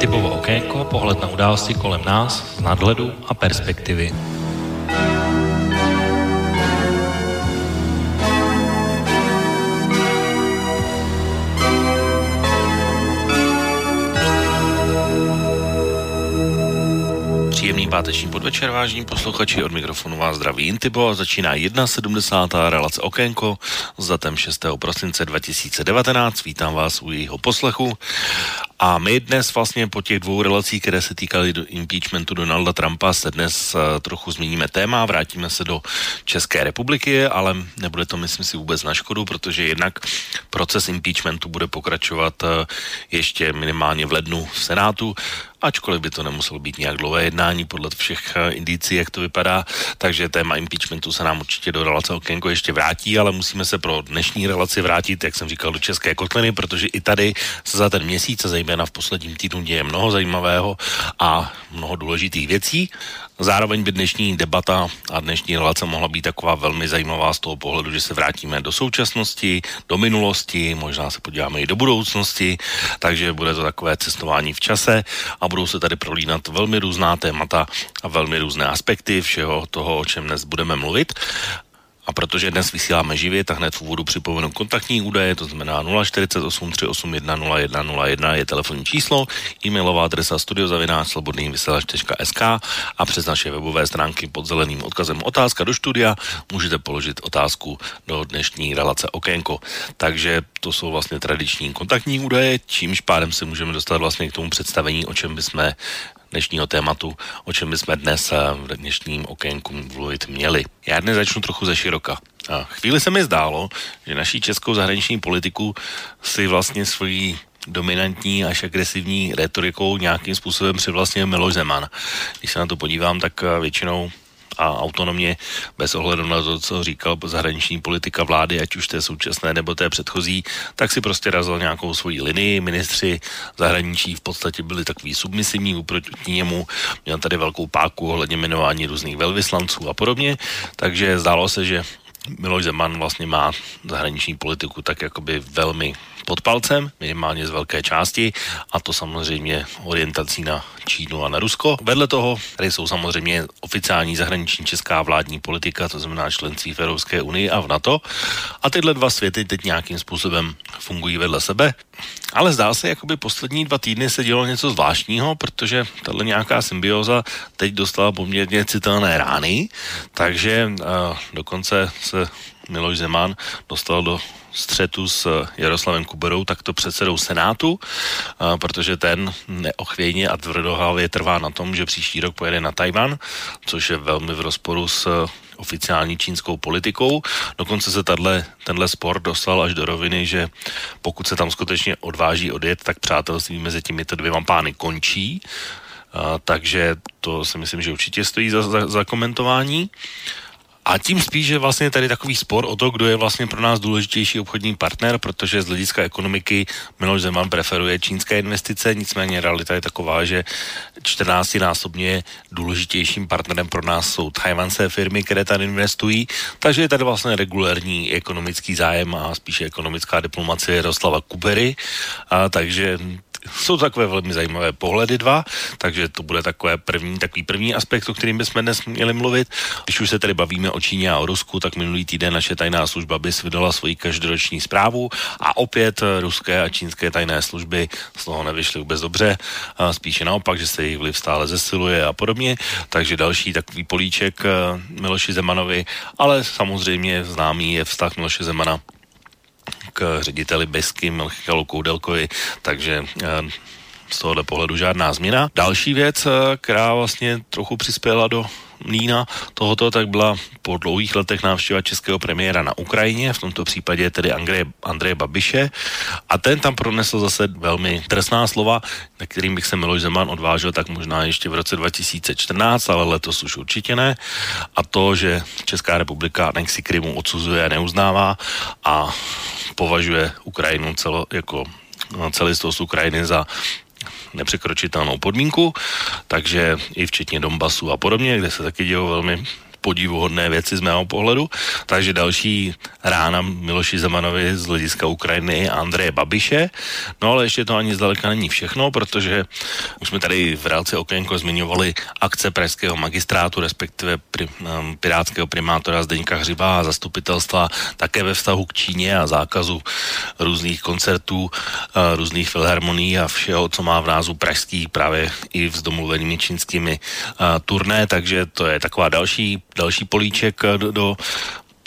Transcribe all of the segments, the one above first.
Typovo okénko, pohled na události kolem nás z nadhledu a perspektivy. Příjemný páteční podvečer, vážní posluchači, od mikrofonu vás zdraví Intibo a začíná 1.70. relace Okénko s datem 6. prosince 2019. Vítám vás u jejího poslechu a my dnes vlastně po těch dvou relacích, které se týkaly do impeachmentu Donalda Trumpa, se dnes uh, trochu změníme téma, vrátíme se do České republiky, ale nebude to, myslím si, vůbec na škodu, protože jednak proces impeachmentu bude pokračovat uh, ještě minimálně v lednu v Senátu ačkoliv by to nemuselo být nějak dlouhé jednání podle všech eh, indicí, jak to vypadá, takže téma impeachmentu se nám určitě do relace okénko ještě vrátí, ale musíme se pro dnešní relaci vrátit, jak jsem říkal, do České kotliny, protože i tady se za ten měsíc, zejména v posledním týdnu, děje mnoho zajímavého a mnoho důležitých věcí. Zároveň by dnešní debata a dnešní relace mohla být taková velmi zajímavá z toho pohledu, že se vrátíme do současnosti, do minulosti, možná se podíváme i do budoucnosti, takže bude to takové cestování v čase a budou se tady prolínat velmi různá témata a velmi různé aspekty všeho toho, o čem dnes budeme mluvit. A protože dnes vysíláme živě, tak hned v úvodu připomenu kontaktní údaje, to znamená 048 381 0101 je telefonní číslo, e-mailová adresa studiozavináč.slobodnývysílač.sk a přes naše webové stránky pod zeleným odkazem otázka do studia můžete položit otázku do dnešní relace Okénko. Takže to jsou vlastně tradiční kontaktní údaje, čímž pádem se můžeme dostat vlastně k tomu představení, o čem bychom dnešního tématu, o čem bychom dnes eh, v dnešním okénku mluvit měli. Já dnes začnu trochu ze široka. A chvíli se mi zdálo, že naší českou zahraniční politiku si vlastně svojí dominantní až agresivní retorikou nějakým způsobem přivlastnil Miloš Zeman. Když se na to podívám, tak eh, většinou a autonomně bez ohledu na to, co říkal zahraniční politika vlády, ať už té současné nebo té předchozí, tak si prostě razil nějakou svoji linii. Ministři zahraničí v podstatě byli takový submisivní uproti němu, měl tady velkou páku ohledně jmenování různých velvyslanců a podobně, takže zdálo se, že Miloš Zeman vlastně má zahraniční politiku tak jakoby velmi pod palcem, minimálně z velké části, a to samozřejmě orientací na Čínu a na Rusko. Vedle toho tady jsou samozřejmě oficiální zahraniční česká vládní politika, to znamená členství v Evropské unii a v NATO. A tyhle dva světy teď nějakým způsobem fungují vedle sebe. Ale zdá se, jako by poslední dva týdny se dělo něco zvláštního, protože tahle nějaká symbioza teď dostala poměrně citelné rány, takže uh, dokonce se Miloš Zeman dostal do střetu s Jaroslavem Kuberou, takto předsedou Senátu, protože ten neochvějně a tvrdohlavě trvá na tom, že příští rok pojede na Tajvan, což je velmi v rozporu s oficiální čínskou politikou. Dokonce se tato, tenhle spor dostal až do roviny, že pokud se tam skutečně odváží odjet, tak přátelství mezi těmito dvěma pány končí. Takže to si myslím, že určitě stojí za, za, za komentování. A tím spíš, že vlastně tady takový spor o to, kdo je vlastně pro nás důležitější obchodní partner, protože z hlediska ekonomiky Miloš Zeman preferuje čínské investice, nicméně realita je taková, že 14-násobně důležitějším partnerem pro nás jsou tajvanské firmy, které tady investují, takže je tady vlastně regulární ekonomický zájem a spíše ekonomická diplomacie Jaroslava Kubery, a takže jsou takové velmi zajímavé pohledy dva, takže to bude takové první, takový první aspekt, o kterým bychom dnes měli mluvit. Když už se tady bavíme o Číně a o Rusku, tak minulý týden naše tajná služba BIS vydala svoji každoroční zprávu a opět ruské a čínské tajné služby z toho nevyšly vůbec dobře, a spíše naopak, že se jejich vliv stále zesiluje a podobně, takže další takový políček eh, Miloši Zemanovi, ale samozřejmě známý je vztah Miloše Zemana k řediteli Besky Michalu Koudelkovi, takže eh, z tohohle pohledu žádná změna. Další věc, eh, která vlastně trochu přispěla do mlína tohoto, tak byla po dlouhých letech návštěva českého premiéra na Ukrajině, v tomto případě tedy Andreje, Andreje Babiše. A ten tam pronesl zase velmi trestná slova, na kterým bych se Miloš Zeman odvážil tak možná ještě v roce 2014, ale letos už určitě ne. A to, že Česká republika anexi Krymu odsuzuje a neuznává a považuje Ukrajinu celo, jako no, celistost Ukrajiny za nepřekročitelnou podmínku, takže i včetně Donbasu a podobně, kde se taky dějou velmi podivuhodné věci z mého pohledu. Takže další rána Miloši Zemanovi z hlediska Ukrajiny a Andreje Babiše. No ale ještě to ani zdaleka není všechno, protože už jsme tady v reálce Okénko zmiňovali akce pražského magistrátu, respektive pri, um, pirátského primátora Zdeňka Hřiba a zastupitelstva také ve vztahu k Číně a zákazu různých koncertů, uh, různých filharmonií a všeho, co má v názvu pražský právě i s domluvenými čínskými uh, turné, takže to je taková další, další políček uh, do, do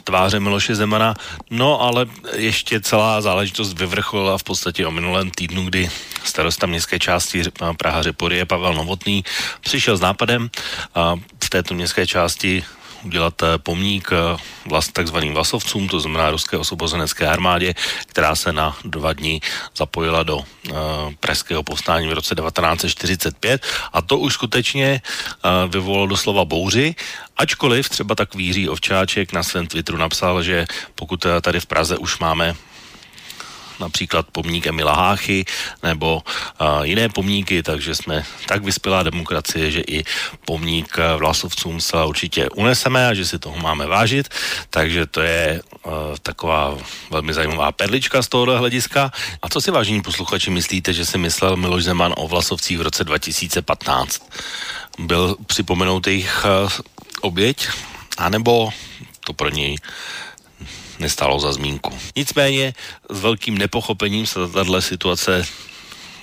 tváře Miloše Zemana. No ale ještě celá záležitost vyvrcholila v podstatě o minulém týdnu, kdy starosta městské části Praha Řeporie Pavel Novotný přišel s nápadem a v této městské části udělat eh, pomník eh, vlast, takzvaným vlasovcům, to znamená ruské osobozenecké armádě, která se na dva dny zapojila do uh, pražského povstání v roce 1945 a to už skutečně uh, vyvolalo doslova bouři, ačkoliv třeba takový Ovčáček na svém Twitteru napsal, že pokud tady v Praze už máme například pomník Emila Háchy nebo uh, jiné pomníky, takže jsme tak vyspělá demokracie, že i pomník Vlasovcům se určitě uneseme a že si toho máme vážit, takže to je uh, taková velmi zajímavá perlička z tohohle hlediska. A co si vážení posluchači myslíte, že si myslel Miloš Zeman o Vlasovcích v roce 2015? Byl připomenout jejich oběť? A nebo to pro něj nestalo za zmínku. Nicméně s velkým nepochopením se tato situace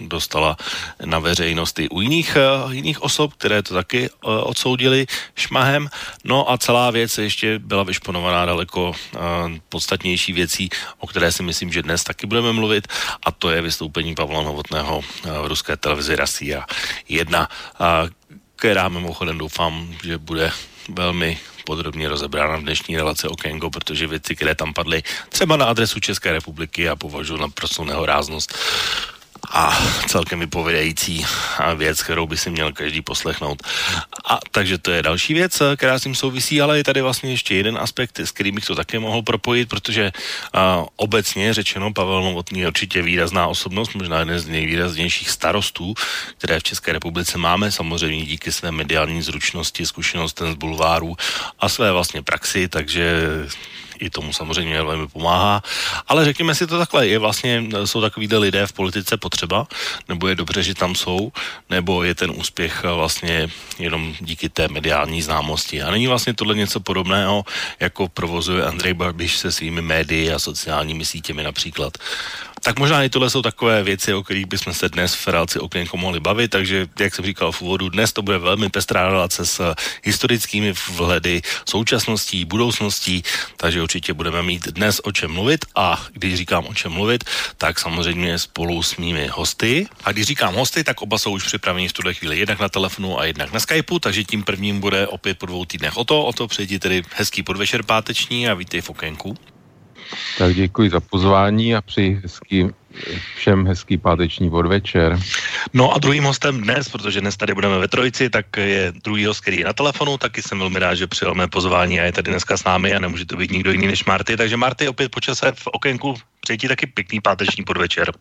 dostala na veřejnost i u jiných, uh, jiných osob, které to taky uh, odsoudili šmahem. No a celá věc ještě byla vyšponovaná daleko uh, podstatnější věcí, o které si myslím, že dnes taky budeme mluvit a to je vystoupení Pavla Novotného v ruské televizi Rasia 1, uh, která mimochodem doufám, že bude velmi podrobně rozebrána v dnešní relace Okénko, protože věci, které tam padly třeba na adresu České republiky a považuji na prostou nehoráznost a celkem vypovědající věc, kterou by si měl každý poslechnout. A takže to je další věc, která s tím souvisí, ale je tady vlastně ještě jeden aspekt, s kterým bych to také mohl propojit, protože a, obecně řečeno Pavel Novotný je určitě výrazná osobnost, možná jeden z nejvýraznějších starostů, které v České republice máme, samozřejmě díky své mediální zručnosti, zkušenostem z bulváru a své vlastně praxi, takže i tomu samozřejmě velmi pomáhá. Ale řekněme si to takhle, je vlastně, jsou takovýhle lidé v politice potřeba, nebo je dobře, že tam jsou, nebo je ten úspěch vlastně jenom díky té mediální známosti. A není vlastně tohle něco podobného, jako provozuje Andrej Barbiš se svými médii a sociálními sítěmi například. Tak možná i tohle jsou takové věci, o kterých bychom se dnes v relaci Okénko mohli bavit, takže jak jsem říkal v úvodu, dnes to bude velmi pestrá relace s historickými vhledy, současností, budoucností, takže určitě budeme mít dnes o čem mluvit. A když říkám o čem mluvit, tak samozřejmě spolu s mými hosty. A když říkám hosty, tak oba jsou už připraveni v tuhle chvíli. Jednak na telefonu a jednak na Skypeu, takže tím prvním bude opět po dvou týdnech o to, o to přejdi tedy hezký podvečer páteční a vítej v okénku. Tak děkuji za pozvání a přeji hezký, všem hezký páteční podvečer. No a druhým hostem dnes, protože dnes tady budeme ve trojici, tak je druhý host, který je na telefonu, taky jsem velmi rád, že přijel mé pozvání a je tady dneska s námi a nemůže to být nikdo jiný než Marty. Takže Marty, opět po čase v okénku přeji ti taky pěkný páteční podvečer.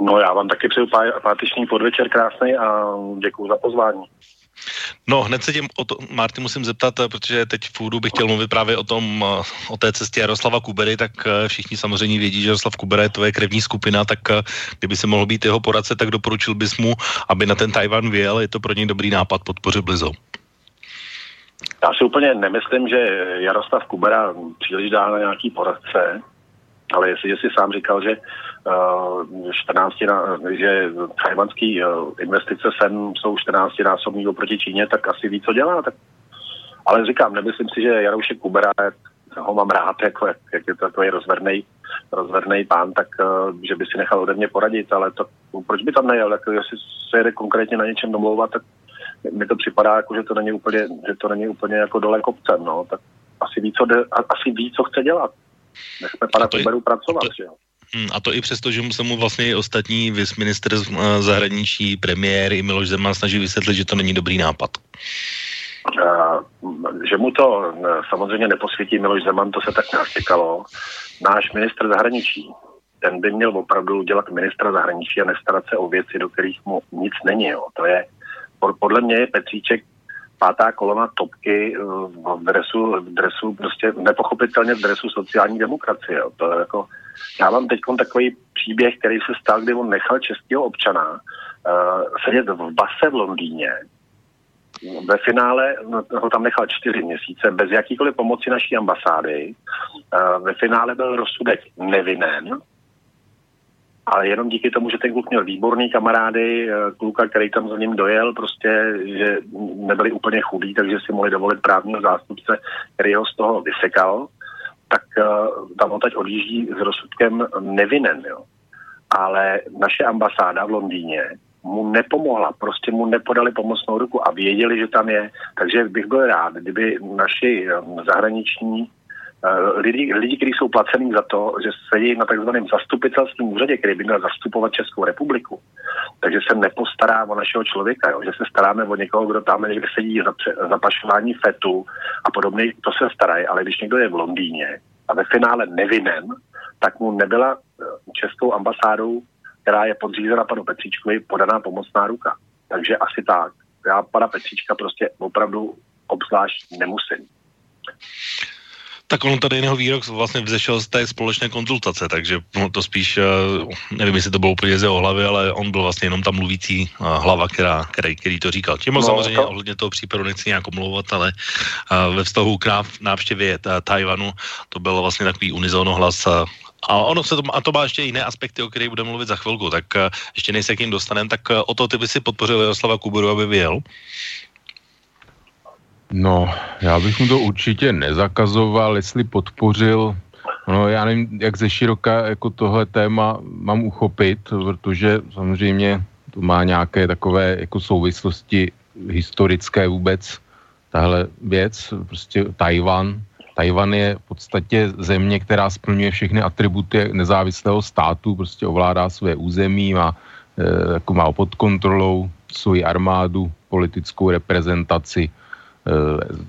No já vám taky přeju páteční podvečer krásný a děkuji za pozvání. No, hned se tím o to, Marty, musím zeptat, eh, protože teď v úvodu bych chtěl mluvit právě o tom, eh, o té cestě Jaroslava Kubery, tak eh, všichni samozřejmě vědí, že Jaroslav Kubera je tvoje krevní skupina, tak kdyby se mohl být jeho poradce, tak doporučil bys mu, aby na ten Tajvan vyjel, je to pro něj dobrý nápad podpořit Blizo. Já si úplně nemyslím, že Jaroslav Kubera příliš dá na nějaký poradce, ale jestliže si sám říkal, že 14, eh, že tajvanský eh, investice sem jsou 14 násobní oproti Číně, tak asi ví, co dělá. Tak... Ale říkám, nemyslím si, že Jaroušek Kubera, ho mám rád, jako, jak, je to takový rozvernej, rozvernej pán, tak uh, že by si nechal ode mě poradit, ale to, proč by tam nejel, jako, jestli se jede konkrétně na něčem domlouvat, tak mi to připadá, jako, že to není úplně, že to není úplně jako dole kopcem, no, tak asi ví, co, asi ví, co chce dělat. Nechme pana Kuberu pracovat, to, že jo. Hmm, a to i přesto, že se mu vlastně i ostatní vysminister eh, zahraničí, premiér i Miloš Zeman snaží vysvětlit, že to není dobrý nápad. Uh, že mu to samozřejmě neposvětí Miloš Zeman, to se tak čekalo. Náš minister zahraničí, ten by měl opravdu dělat ministra zahraničí a nestarat se o věci, do kterých mu nic není. Jo. To je, podle mě je Petříček pátá kolona topky v dresu, v dresu prostě nepochopitelně v dresu sociální demokracie. To je jako, já mám teď takový příběh, který se stal, kdy on nechal českého občana uh, sedět v base v Londýně. Ve finále no, ho tam nechal čtyři měsíce bez jakýkoliv pomoci naší ambasády. Uh, ve finále byl rozsudek nevinen, ale jenom díky tomu, že ten kluk měl výborný kamarády, eh, kluka, který tam za ním dojel, prostě, že nebyli úplně chudí, takže si mohli dovolit právního zástupce, který ho z toho vysekal, tak uh, tam on teď odjíždí s rozsudkem nevinen, jo. Ale naše ambasáda v Londýně mu nepomohla, prostě mu nepodali pomocnou ruku a věděli, že tam je. Takže bych byl rád, kdyby naši eh, zahraniční Eh, lidi, lidi kteří jsou placený za to, že sedí na takzvaném zastupitelském úřadě, který by měl zastupovat Českou republiku, takže se nepostará o našeho člověka, jo? že se staráme o někoho, kdo tam někde sedí za, za pašování fetu a podobně, to se starají, ale když někdo je v Londýně a ve finále nevinen, tak mu nebyla eh, českou ambasádou, která je podřízena panu Petříčkovi, podaná pomocná ruka. Takže asi tak. Já pana Petříčka prostě opravdu obzvlášť nemusím tak on tady jiného výrok vlastně vzešel z té společné konzultace, takže to spíš, eh, nevím, jestli to bylo úplně ze hlavy, ale on byl vlastně jenom tam mluvící eh, hlava, která, který, který to říkal. Tím no, samozřejmě to... ohledně toho případu nechci nějak omlouvat, ale eh, ve vztahu k návštěvě Tajvanu to byl vlastně takový unizono hlas a ono se to, a to má ještě jiné aspekty, o kterých budeme mluvit za chvilku, tak ještě než se k ním dostaneme, tak o to ty by si podpořil Jaroslava Kuburu, aby vyjel? No, já bych mu to určitě nezakazoval, jestli podpořil. No, já nevím, jak ze široka jako tohle téma mám uchopit, protože samozřejmě to má nějaké takové jako souvislosti historické vůbec tahle věc, prostě Tajvan. Tajvan je v podstatě země, která splňuje všechny atributy nezávislého státu, prostě ovládá své území, má, e, jako má pod kontrolou svoji armádu, politickou reprezentaci, Eh,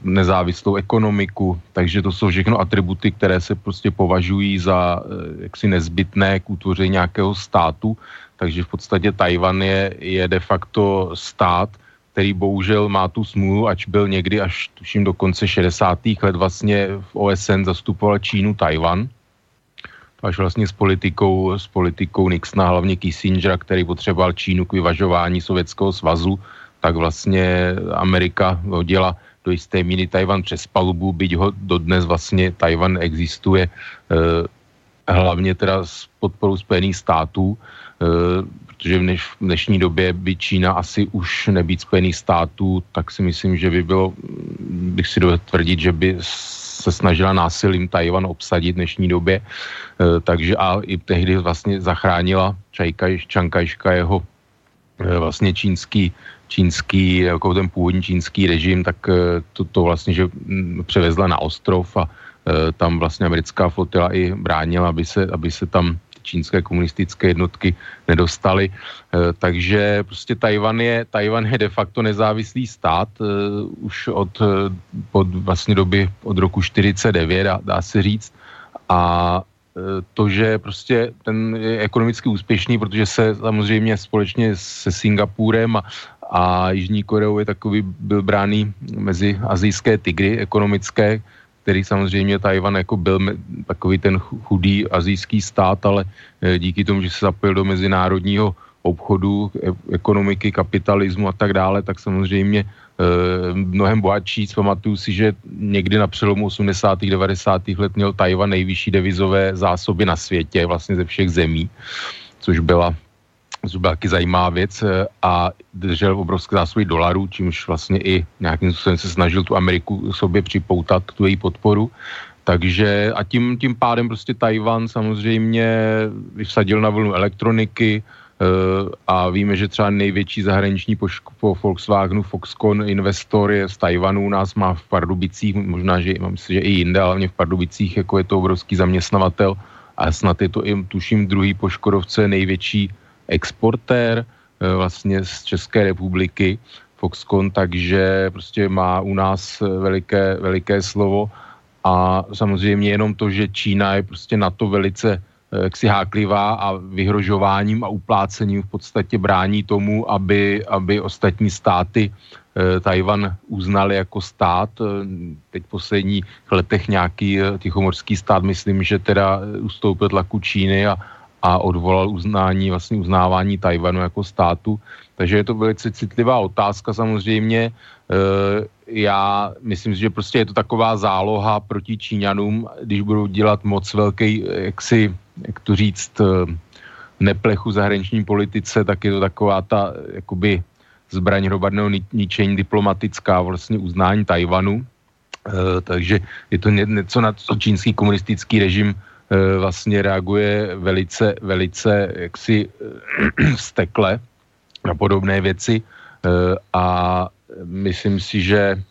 nezávislou ekonomiku, takže to jsou všechno atributy, které se prostě považují za eh, jaksi nezbytné k utvoření nějakého státu, takže v podstatě Tajvan je, je de facto stát, který bohužel má tu smůlu, ač byl někdy až tuším do konce 60. let vlastně v OSN zastupoval Čínu Tajvan, až vlastně s politikou, s politikou Nixona, hlavně Kissingera, který potřeboval Čínu k vyvažování Sovětského svazu, tak vlastně Amerika hodila do jisté míry Tajvan přes palubu, byť ho dodnes vlastně Tajvan existuje eh, hlavně teda s podporou Spojených států, eh, protože v, v dnešní době by Čína asi už nebýt Spojených států, tak si myslím, že by bylo, bych si dovedl tvrdit, že by se snažila násilím Tajvan obsadit v dnešní době, eh, takže a i tehdy vlastně zachránila Čankajška jeho vlastně čínský čínský, jako ten původní čínský režim, tak eh, to, to vlastně, že mm, převezla na ostrov a eh, tam vlastně americká flotila i bránila, aby se, aby se tam čínské komunistické jednotky nedostaly. Eh, takže prostě Tajvan je, Tajvan je de facto nezávislý stát už od, od vlastně doby od roku 49, dá, dá se říct. A to, že prostě ten je ekonomicky úspěšný, protože se samozřejmě společně se Singapurem a, a Jižní Koreou je takový, byl bráný mezi azijské tygry ekonomické, který samozřejmě Tajvan jako byl takový ten chudý azijský stát, ale e, díky tomu, že se zapojil do mezinárodního obchodu, e, ekonomiky, kapitalismu a tak dále, tak samozřejmě e, mnohem bohatší. Pamatuju si, že někdy na přelomu 80. 90. let měl Tajvan nejvyšší devizové zásoby na světě, vlastně ze všech zemí, což byla byla taky zajímavá věc eh, a držel obrovské zásoby dolarů, čímž vlastně i nějakým způsobem se snažil tu Ameriku sobě připoutat tu její podporu. Takže a tím, tím pádem prostě Tajvan samozřejmě vysadil na vlnu elektroniky uh, a víme, že třeba největší zahraniční poško, po Volkswagenu Foxconn investor je z Tajvanu, nás má v Pardubicích, možná, že mám si, že i jinde, ale hlavně v Pardubicích, jako je to obrovský zaměstnavatel a snad je to i, tuším, druhý poškodovce největší exportér eh, vlastně z České republiky Foxconn, takže prostě má u nás eh, veliké, veliké slovo a samozřejmě jenom to, že Čína je prostě na to velice jaksi háklivá a vyhrožováním a uplácením v podstatě brání tomu, aby, aby ostatní státy Tajvan uznali jako stát. Teď v posledních letech nějaký tichomorský stát, myslím, že teda ustoupil tlaku Číny a, a odvolal uznání, vlastně uznávání Tajvanu jako státu. Takže je to velice citlivá otázka samozřejmě. E, já myslím, že prostě je to taková záloha proti Číňanům, když budou dělat moc velký, jak si, jak to říct, e, neplechu zahraniční politice, tak je to taková ta, jakoby, zbraň hromadného ničení diplomatická vlastně uznání Tajvanu. E, takže je to něco, na co čínský komunistický režim vlastně reaguje velice, velice jaksi eh, stekle na podobné věci. Eh, a myslím si, že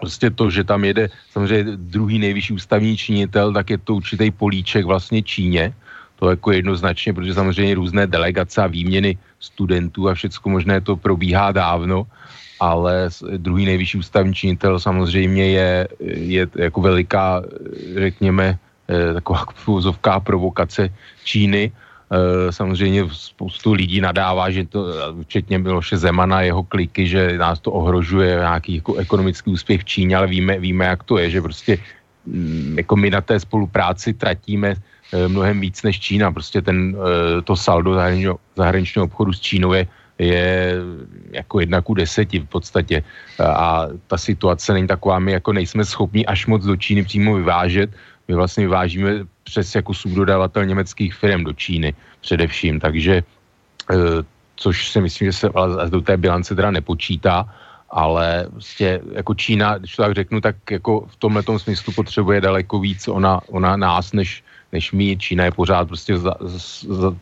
prostě to, že tam jede samozřejmě druhý nejvyšší ústavní činitel, tak je to určitý políček vlastně Číně, to jako jednoznačně, protože samozřejmě různé delegace a výměny studentů a všecko možné to probíhá dávno, ale druhý nejvyšší ústavní činitel samozřejmě je, je jako veliká, řekněme, Eh, taková úzovká provokace Číny. Eh, samozřejmě spoustu lidí nadává, že to, včetně Miloše Zemana, jeho kliky, že nás to ohrožuje nějaký jako ekonomický úspěch v Číně, ale víme, víme, jak to je, že prostě mm, jako my na té spolupráci tratíme eh, mnohem víc než Čína. Prostě ten, to saldo zahraničního, zahraničního obchodu s Čínou je, je jako jedna ku deseti v podstatě. A ta situace není taková, my jako nejsme schopni až moc do Číny přímo vyvážet, my vlastně vyvážíme přes jako subdodavatel německých firm do Číny především, takže eh, což si myslím, že se do té bilance teda nepočítá, ale prostě jako Čína, když to tak řeknu, tak jako v tomhle smyslu potřebuje daleko víc ona, ona nás, než, než my. Čína je pořád prostě za, za,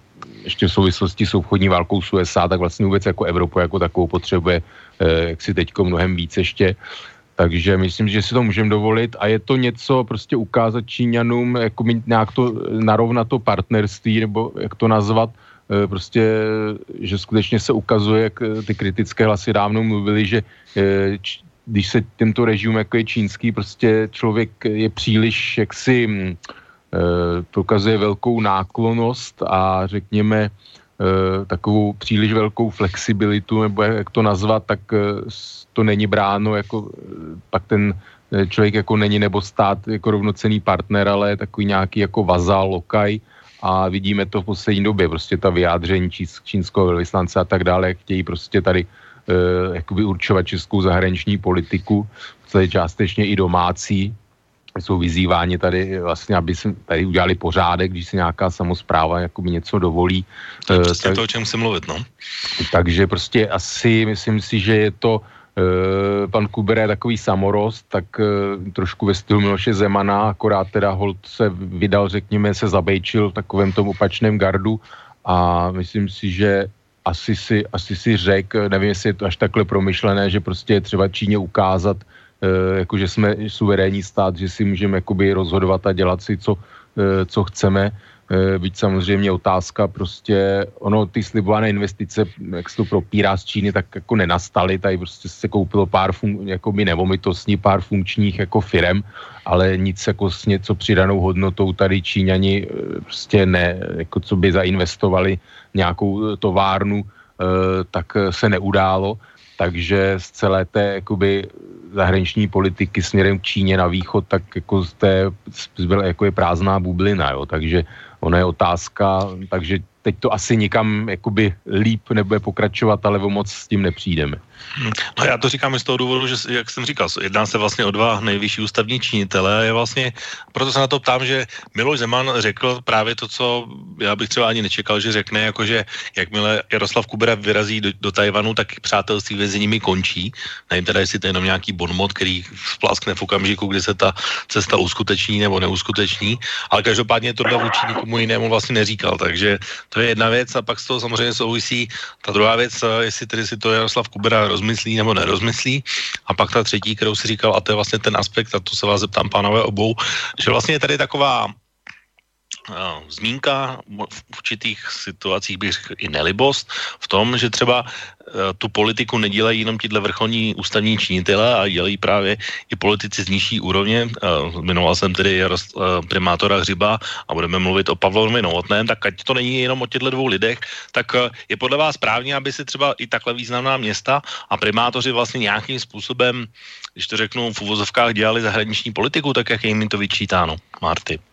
ještě v souvislosti s obchodní válkou s USA, tak vlastně vůbec jako Evropu jako takovou potřebuje, eh, jak si teďko mnohem víc ještě. Takže myslím, že si to můžeme dovolit a je to něco prostě ukázat Číňanům, jako mít nějak to narovnat to partnerství, nebo jak to nazvat, e, prostě, že skutečně se ukazuje, jak e, ty kritické hlasy dávno mluvili, že e, když se tento režim, jako je čínský, prostě člověk je příliš jaksi prokazuje velkou náklonost a řekněme takovou příliš velkou flexibilitu, nebo jak to nazvat, tak to není bráno jako pak ten eh, člověk jako není nebo stát jako rovnocený partner, ale je takový nějaký jako vazal, lokaj. A vidíme to v poslední době, prostě ta vyjádření čínského velvyslance a tak dále, jak chtějí prostě tady jakoby určovat českou zahraniční politiku, je částečně i domácí, jsou vyzýváni tady vlastně, aby se tady udělali pořádek, když si nějaká samozpráva jakoby něco dovolí. To je přesně tak, to, o čem chci mluvit, no. Takže prostě asi myslím si, že je to Uh, pan Kuber je takový samorost, tak uh, trošku ve stylu Miloše Zemana, akorát teda Holt se vydal, řekněme, se zabejčil v takovém tom opačném gardu a myslím si, že asi si, asi si řek, nevím, jestli je to až takhle promyšlené, že prostě je třeba Číně ukázat, jako že jsme suverénní stát, že si můžeme jakoby rozhodovat a dělat si, co, co chceme, Eh, byť samozřejmě otázka prostě, ono ty slibované investice, jak se to propírá z Číny, tak jako nenastaly, tady prostě se koupilo pár fun, jako by nevomitostní pár funkčních jako firem, ale nic jako s něco přidanou hodnotou tady Číňani eh, prostě ne, jako co by zainvestovali nějakou továrnu, eh, tak se neudálo, takže z celé té jakoby zahraniční politiky směrem k Číně na východ, tak jako, z té, jako je prázdná bublina, jo, takže Ona je otázka, takže teď to asi nikam jakoby líp nebude pokračovat, ale o moc s tím nepřijdeme. No já to říkám z toho důvodu, že, jak jsem říkal, jedná se vlastně o dva nejvyšší ústavní činitele je vlastně, proto se na to ptám, že Miloš Zeman řekl právě to, co já bych třeba ani nečekal, že řekne, jakože jakmile Jaroslav Kubera vyrazí do, do Tajvanu, tak přátelství mezi nimi končí. Nevím teda, jestli to je jenom nějaký bonmot, který spláskne v okamžiku, kdy se ta cesta uskuteční nebo neuskuteční, ale každopádně tohle vůči nikomu jinému vlastně neříkal, takže to je jedna věc a pak z toho samozřejmě souvisí ta druhá věc, jestli tedy si to Jaroslav Kubera rozmyslí nebo nerozmyslí. A pak ta třetí, kterou si říkal, a to je vlastně ten aspekt, a to se vás zeptám, pánové obou, že vlastně je tady taková zmínka v určitých situacích bych řekl i nelibost v tom, že třeba e, tu politiku nedělají jenom tyhle vrcholní ústavní činitele a dělají právě i politici z nižší úrovně. Jmenoval jsem tedy primátora Hřiba a budeme mluvit o Pavlovi Novotném, tak ať to není jenom o těchto dvou lidech, tak je podle vás správně, aby si třeba i takhle významná města a primátoři vlastně nějakým způsobem, když to řeknu v uvozovkách, dělali zahraniční politiku, tak jak je jim to vyčítáno, Marty?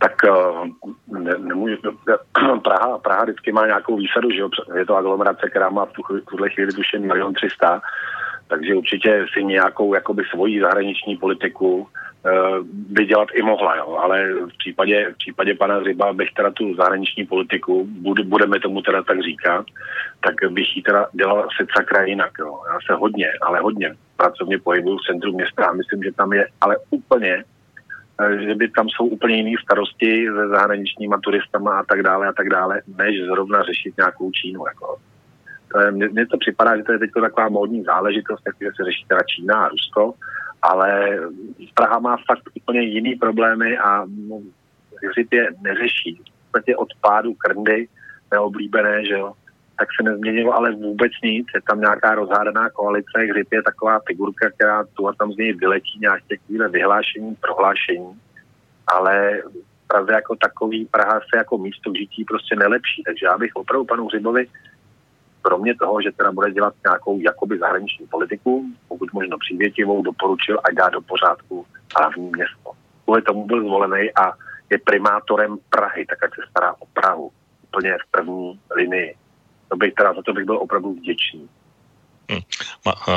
Tak eh, ne, nemůžu, Praha, Praha vždycky má nějakou výsadu, že je to aglomerace, která má v tuhle chvíli tuším milion 300, takže určitě si nějakou jakoby svoji zahraniční politiku uh, by dělat i mohla, jo? ale v případě, v případě pana Ryba bych teda tu zahraniční politiku, bude, budeme tomu teda tak říkat, tak bych ji teda dělal se sakra jinak. Jo? Já se hodně, ale hodně pracovně pohybuju v centru města a myslím, že tam je ale úplně že by tam jsou úplně jiné starosti se zahraničníma turistama a tak dále a tak dále, než zrovna řešit nějakou Čínu. Jako. To je, mně, to připadá, že to je teď taková módní záležitost, jak se řeší teda Čína a Rusko, ale Praha má fakt úplně jiný problémy a no, je neřeší. V podstatě od pádu krndy neoblíbené, že jo, tak se nezměnilo ale vůbec nic. Je tam nějaká rozhádaná koalice, Hřib je taková figurka, která tu a tam z něj vyletí nějaké chvíle vyhlášení, prohlášení, ale Praze jako takový, Praha se jako místo žití prostě nelepší. Takže já bych opravdu panu Hřibovi kromě toho, že teda bude dělat nějakou jakoby zahraniční politiku, pokud možno přívětivou, doporučil a dá do pořádku hlavní město. Kvůli tomu byl zvolený a je primátorem Prahy, tak ať se stará o Prahu úplně v první linii to bych teda, za to bych byl opravdu vděčný. Hmm.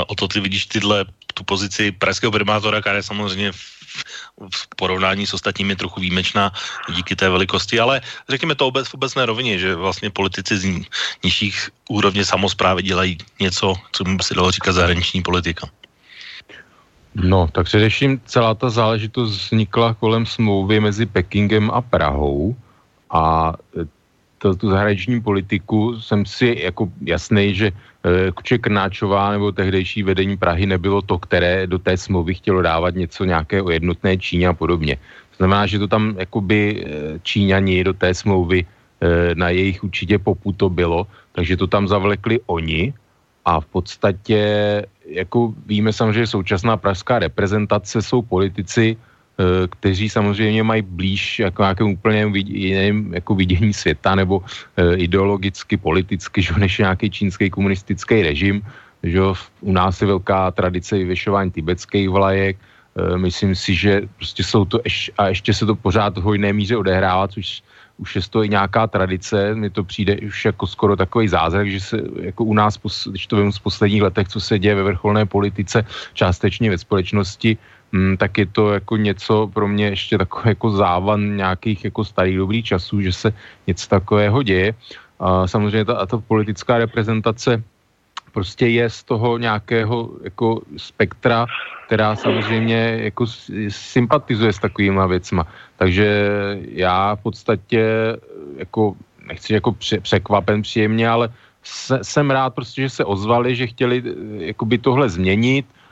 O to ty vidíš tyhle, tu pozici pražského primátora, která je samozřejmě v, v porovnání s ostatními trochu výjimečná díky té velikosti, ale řekněme to obec, v obecné rovině, že vlastně politici z nižších úrovně samozprávy dělají něco, co by se dalo říkat zahraniční politika. No, tak především celá ta záležitost vznikla kolem smlouvy mezi Pekingem a Prahou a to, tu zahraniční politiku jsem si jako jasný, že e, Kuče Krnáčová nebo tehdejší vedení Prahy nebylo to, které do té smlouvy chtělo dávat něco nějaké o jednotné Číně a podobně. To znamená, že to tam jakoby e, Číňani do té smlouvy e, na jejich určitě poputo bylo, takže to tam zavlekli oni a v podstatě jako víme samozřejmě, že současná pražská reprezentace jsou politici, Eh, kteří samozřejmě mají blíž jako nějakému úplně jiném jako vidění světa nebo e, ideologicky, politicky, že, než nějaký čínský komunistický režim. Že u nás je velká tradice vyvěšování tibetských vlajek. E, myslím si, že prostě jsou to, eš, a ještě se to pořád v hojné míře odehrává, což už je to i nějaká tradice, mi to přijde už jako skoro takový zázrak, že se jako u nás, když to vím z posledních letech, co se děje ve vrcholné politice, částečně ve společnosti, mm, tak je to jako něco pro mě ještě takový jako závan nějakých jako starých dobrých časů, že se něco takového děje. A samozřejmě ta, ta politická reprezentace prostě je z toho nějakého jako spektra, která samozřejmě jako sympatizuje s takovýma věcma. Takže já v podstatě jako nechci jako překvapen příjemně, ale se, jsem rád prostě, že se ozvali, že chtěli jakoby tohle změnit, Eh,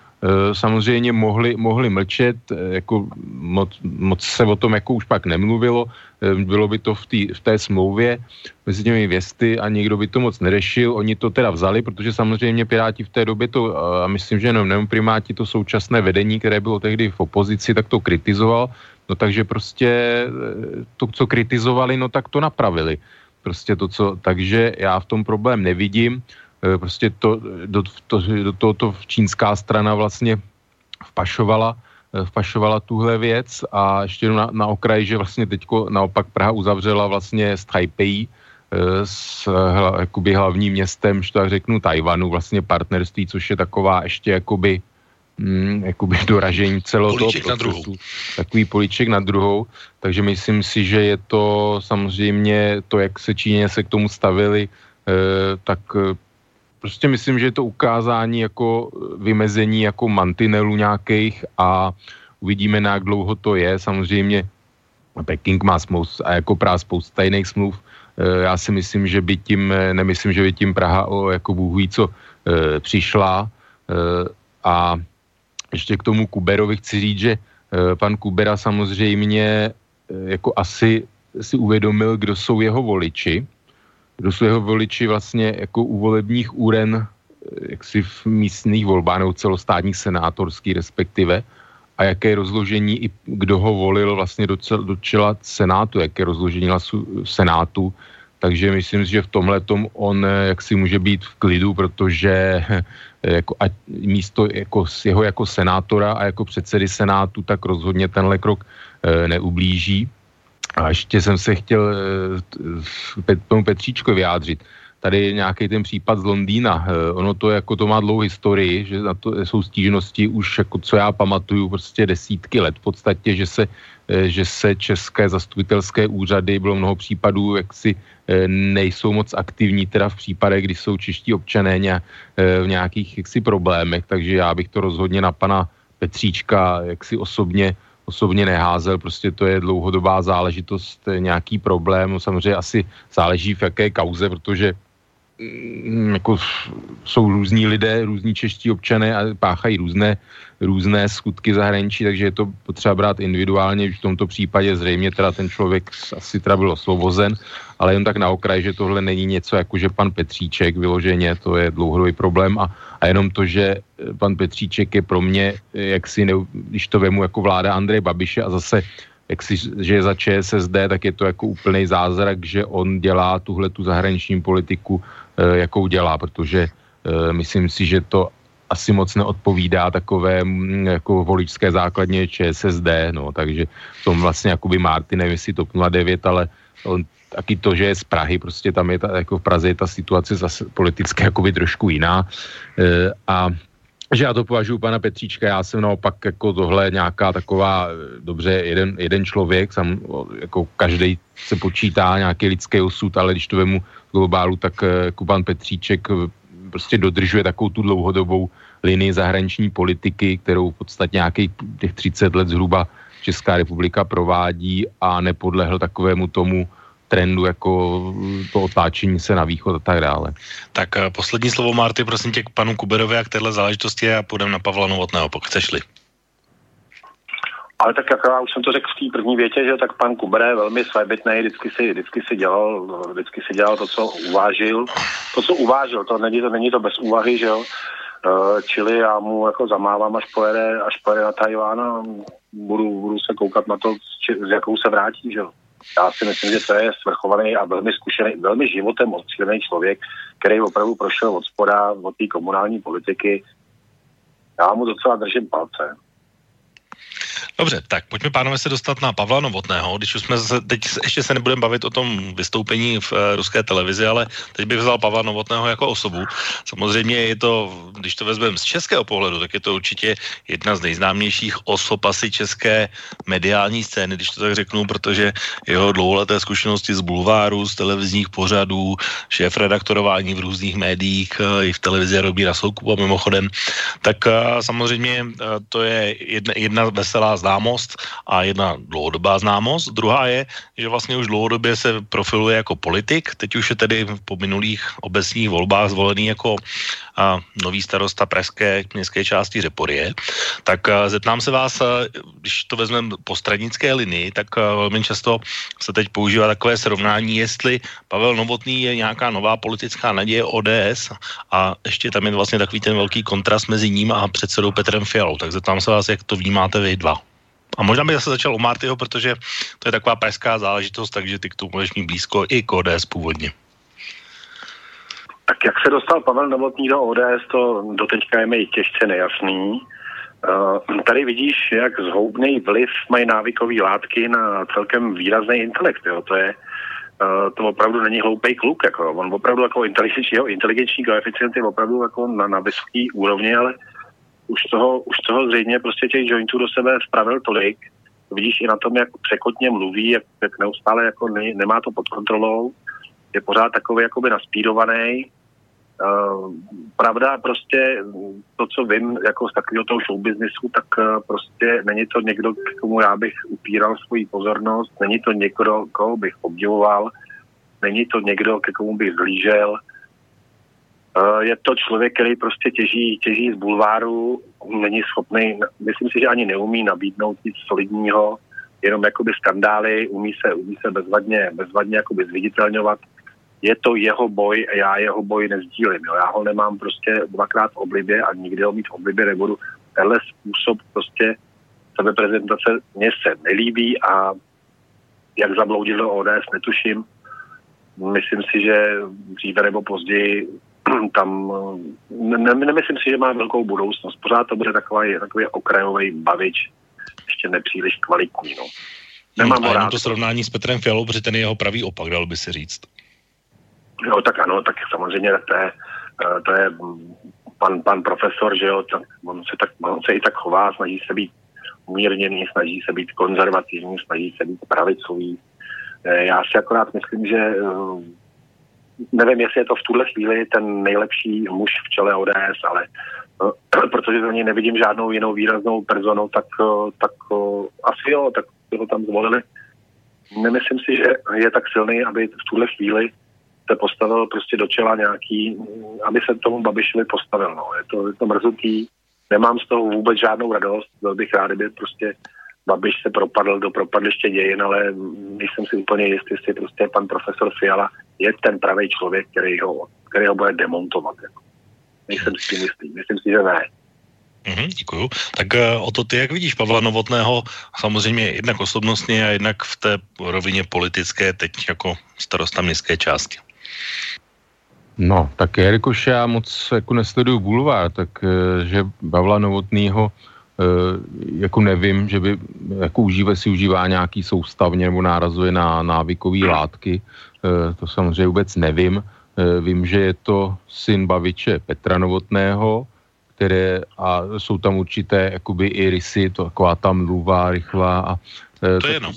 samozřejmě mohli, mohli mlčet, eh, jako moc, moc se o tom jako už pak nemluvilo, eh, bylo by to v, tý, v té smlouvě mezi těmi věsty a nikdo by to moc nerešil. Oni to teda vzali, protože samozřejmě Piráti v té době to, a myslím, že jenom, jenom primáti, to současné vedení, které bylo tehdy v opozici, tak to kritizoval. No takže prostě to, co kritizovali, no tak to napravili. Prostě to, co, takže já v tom problém nevidím. Eh, prostě to, do, to, do tohoto čínská strana vlastně vpašovala, eh, vpašovala tuhle věc a ještě na, na okraji, že vlastně teďko naopak Praha uzavřela vlastně s Taipei, eh, s jakoby hlavním městem, že tak řeknu, Tajvanu, vlastně partnerství, což je taková ještě jakoby, mm, jakoby doražení celého toho procesu. Na druhou. Takový políček na druhou. Takže myslím si, že je to samozřejmě to, jak se Číně se k tomu stavili, tak prostě myslím, že je to ukázání jako vymezení jako mantinelu nějakých a uvidíme, na jak dlouho to je. Samozřejmě Peking má smlouv a jako právě spousta jiných smluv. E, já si myslím, že by tím, e, nemyslím, že by tím Praha o jako Bůh ví, co přišla. A ještě k tomu Kuberovi chci říct, že pan Kubera samozřejmě jako asi si uvědomil, kdo jsou jeho voliči, kdo jsou jeho voliči vlastně jako u volebních úren jaksi v místních volbách nebo celostátních senátorských respektive a jaké rozložení i kdo ho volil vlastně do, cel, do čela senátu, jaké rozložení hlasu senátu, takže myslím si, že v tomhle on jaksi může být v klidu, protože jako, a místo jako, jeho jako senátora a jako předsedy senátu, tak rozhodně tenhle krok e, neublíží. A ještě jsem se chtěl e, tomu Petříčko vyjádřit. Tady nějaký ten případ z Londýna. Eh, ono to jako to má dlouhou historii, že na to jsou stížnosti už jako co já pamatuju prostě desítky let. V podstatě, že se, eh, že se české zastupitelské úřady, bylo mnoho případů, jak si eh, nejsou moc aktivní teda v případech, kdy jsou čeští občané nějak, v nějakých jaksi problémech, takže já bych to rozhodně na pana Petříčka jaksi osobně osobně neházel, prostě to je dlouhodobá záležitost, nějaký problém, samozřejmě asi záleží v jaké kauze, protože Mm, jako jsou různí lidé, různí čeští občané a páchají různé, různé skutky zahraničí, takže je to potřeba brát individuálně, v tomto případě zřejmě teda ten člověk asi teda byl osvobozen, ale jen tak na okraj, že tohle není něco jako, že pan Petříček vyloženě, to je dlouhodobý problém a, a jenom to, že pan Petříček je pro mě, jak si, ne, když to vemu jako vláda Andreje Babiše a zase jak si, že je za ČSSD, tak je to jako úplný zázrak, že on dělá tuhle tu zahraniční politiku Eh, jakou dělá, protože eh, myslím si, že to asi moc neodpovídá takové mm, jako voličské základně ČSSD, no, takže v tom vlastně jakoby Martin, nevím jestli TOP 09, ale on taky to, že je z Prahy, prostě tam je ta, jako v Praze je ta situace zase politicky jakoby trošku jiná. E, a že já to považuji pana Petříčka, já jsem naopak jako tohle nějaká taková, dobře, jeden, jeden člověk, sam, jako každý se počítá nějaký lidský osud, ale když to vemu globálu, tak eh, jako pan Petříček eh, prostě dodržuje takovou tu dlouhodobou linii zahraniční politiky, kterou v podstatě nějakých těch 30 let zhruba Česká republika provádí a nepodlehl takovému tomu trendu, jako to otáčení se na východ a tak dále. Tak eh, poslední slovo, Marty, prosím tě k panu Kuberovi a k téhle záležitosti a půjdeme na Pavla Novotného, pokud chceš-li. Ale tak jak já už jsem to řekl v té první větě, že tak pan Kuber je velmi svébytný, vždycky si, vždycky si dělal, vždycky si dělal to, co uvážil. To, co uvážil, to není to, není to bez úvahy, že jo. Eh, čili já mu jako zamávám, až pojede, až pojede na Tajván a budu, budu se koukat na to, s jakou se vrátí, že jo. Já si myslím, že to je svrchovaný a velmi zkušený, velmi životem odstřelený člověk, který opravdu prošel od spoda, od té komunální politiky. Já mu docela držím palce. Dobře, tak pojďme pánové se dostat na Pavla Novotného, když už jsme se, teď ještě se nebudeme bavit o tom vystoupení v e, ruské televizi, ale teď bych vzal Pavla Novotného jako osobu. Samozřejmě je to, když to vezmeme z českého pohledu, tak je to určitě jedna z nejznámějších osob asi české mediální scény, když to tak řeknu, protože jeho dlouholeté zkušenosti z bulváru, z televizních pořadů, šéf redaktorování v různých médiích, e, i v televizi Robíra Soukupa mimochodem, tak e, samozřejmě to je jedna, jedna veselá známost a jedna dlouhodobá známost. Druhá je, že vlastně už dlouhodobě se profiluje jako politik, teď už je tedy po minulých obecních volbách zvolený jako a, nový starosta pražské městské části Řeporie. Tak a, zeptám se vás, a, když to vezmeme po stranické linii, tak a, velmi často se teď používá takové srovnání, jestli Pavel Novotný je nějaká nová politická naděje ODS a ještě tam je vlastně takový ten velký kontrast mezi ním a předsedou Petrem Fialou. Tak zeptám se vás, jak to vnímáte vy dva. A možná bych zase začal u Martyho, protože to je taková pražská záležitost, takže ty k tomu můžeš mít blízko i k ODS původně. Tak jak se dostal Pavel Novotný do ODS, to doteďka je mi těžce nejasný. Uh, tady vidíš, jak zhoubný vliv mají návykové látky na celkem výrazný intelekt. Jo. To je, uh, to opravdu není hloupý kluk. Jako. On opravdu jako inteligenční, inteligenční koeficient je opravdu jako na, na vysoký úrovni, ale uh, už toho, už toho zřejmě prostě těch jointů do sebe spravil tolik. Vidíš i na tom, jak překotně mluví, jak, jak neustále jako ne, nemá to pod kontrolou, je pořád takový jakoby naspídovaný. Uh, pravda, prostě to, co vím jako z takového toho showbiznisu, tak uh, prostě není to někdo, k komu já bych upíral svoji pozornost, není to někdo, koho bych obdivoval, není to někdo, ke komu bych zlížel, je to člověk, který prostě těží, těží z bulváru, není schopný, myslím si, že ani neumí nabídnout nic solidního, jenom jakoby skandály, umí se, umí se bezvadně, bezvadně jakoby zviditelňovat. Je to jeho boj a já jeho boj nezdílím. Jo. Já ho nemám prostě dvakrát v oblibě a nikdy ho mít v oblibě nebudu. Tenhle způsob prostě sebeprezentace mně se nelíbí a jak zabloudil do ODS, netuším. Myslím si, že dříve nebo později tam, ne, nemyslím si, že má velkou budoucnost. Pořád to bude takový, takový okrajový bavič, ještě nepříliš kvalitní. No. Nemám hmm, a to srovnání s Petrem Fialou, protože ten je jeho pravý opak, dal by se říct. Jo, tak ano, tak samozřejmě to je, eh, to je pan, pan profesor, že jo, tak on se, tak, on se i tak chová, snaží se být umírněný, snaží se být konzervativní, snaží se být pravicový. Eh, já si akorát myslím, že eh, nevím, jestli je to v tuhle chvíli ten nejlepší muž v čele ODS, ale protože za něj nevidím žádnou jinou výraznou personu, tak, tak asi jo, tak ho tam zvolili. Nemyslím si, že je tak silný, aby v tuhle chvíli se postavil prostě do čela nějaký, aby se tomu Babišovi postavil. No. Je, to, je to mrzutý, nemám z toho vůbec žádnou radost, byl bych rád, kdyby prostě Babiš se propadl do propadliště dějin, ale nejsem si úplně jistý, jestli prostě pan profesor Fiala je ten pravý člověk, který ho, který ho bude demontovat. Jako. Nejsem si tím jistý, myslím si, že ne. Mm-hmm, děkuju. Tak uh, o to ty, jak vidíš Pavla Novotného, samozřejmě jednak osobnostně a jednak v té rovině politické, teď jako starosta městské části. No, tak jelikož já moc jako nesleduju bulvár, tak eh, že Pavla Novotného eh, jako nevím, že by jako užíve, si užívá nějaký soustavně nebo nárazuje na návykové látky, to samozřejmě vůbec nevím. Vím, že je to syn baviče Petra Novotného, které a jsou tam určité jakoby i rysy, to taková tam mluva rychlá a to je no.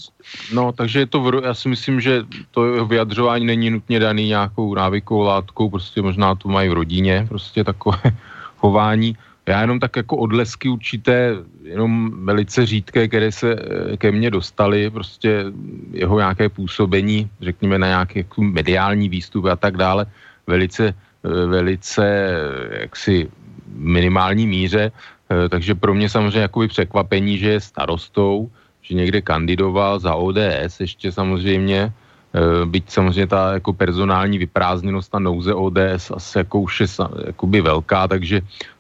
No, takže je to, já si myslím, že to vyjadřování není nutně daný nějakou návykovou látkou, prostě možná to mají v rodině, prostě takové chování. Já jenom tak jako odlesky určité, jenom velice řídké, které se e, ke mně dostaly, prostě jeho nějaké působení, řekněme na nějaký jako mediální výstup a tak dále, velice, e, velice jaksi minimální míře, eh, takže pro mě samozřejmě jakoby překvapení, že je starostou, že někde kandidoval za ODS ještě samozřejmě, eh, byť samozřejmě ta jako personální vyprázdněnost a nouze ODS asi jako už je jakoby velká, takže eh,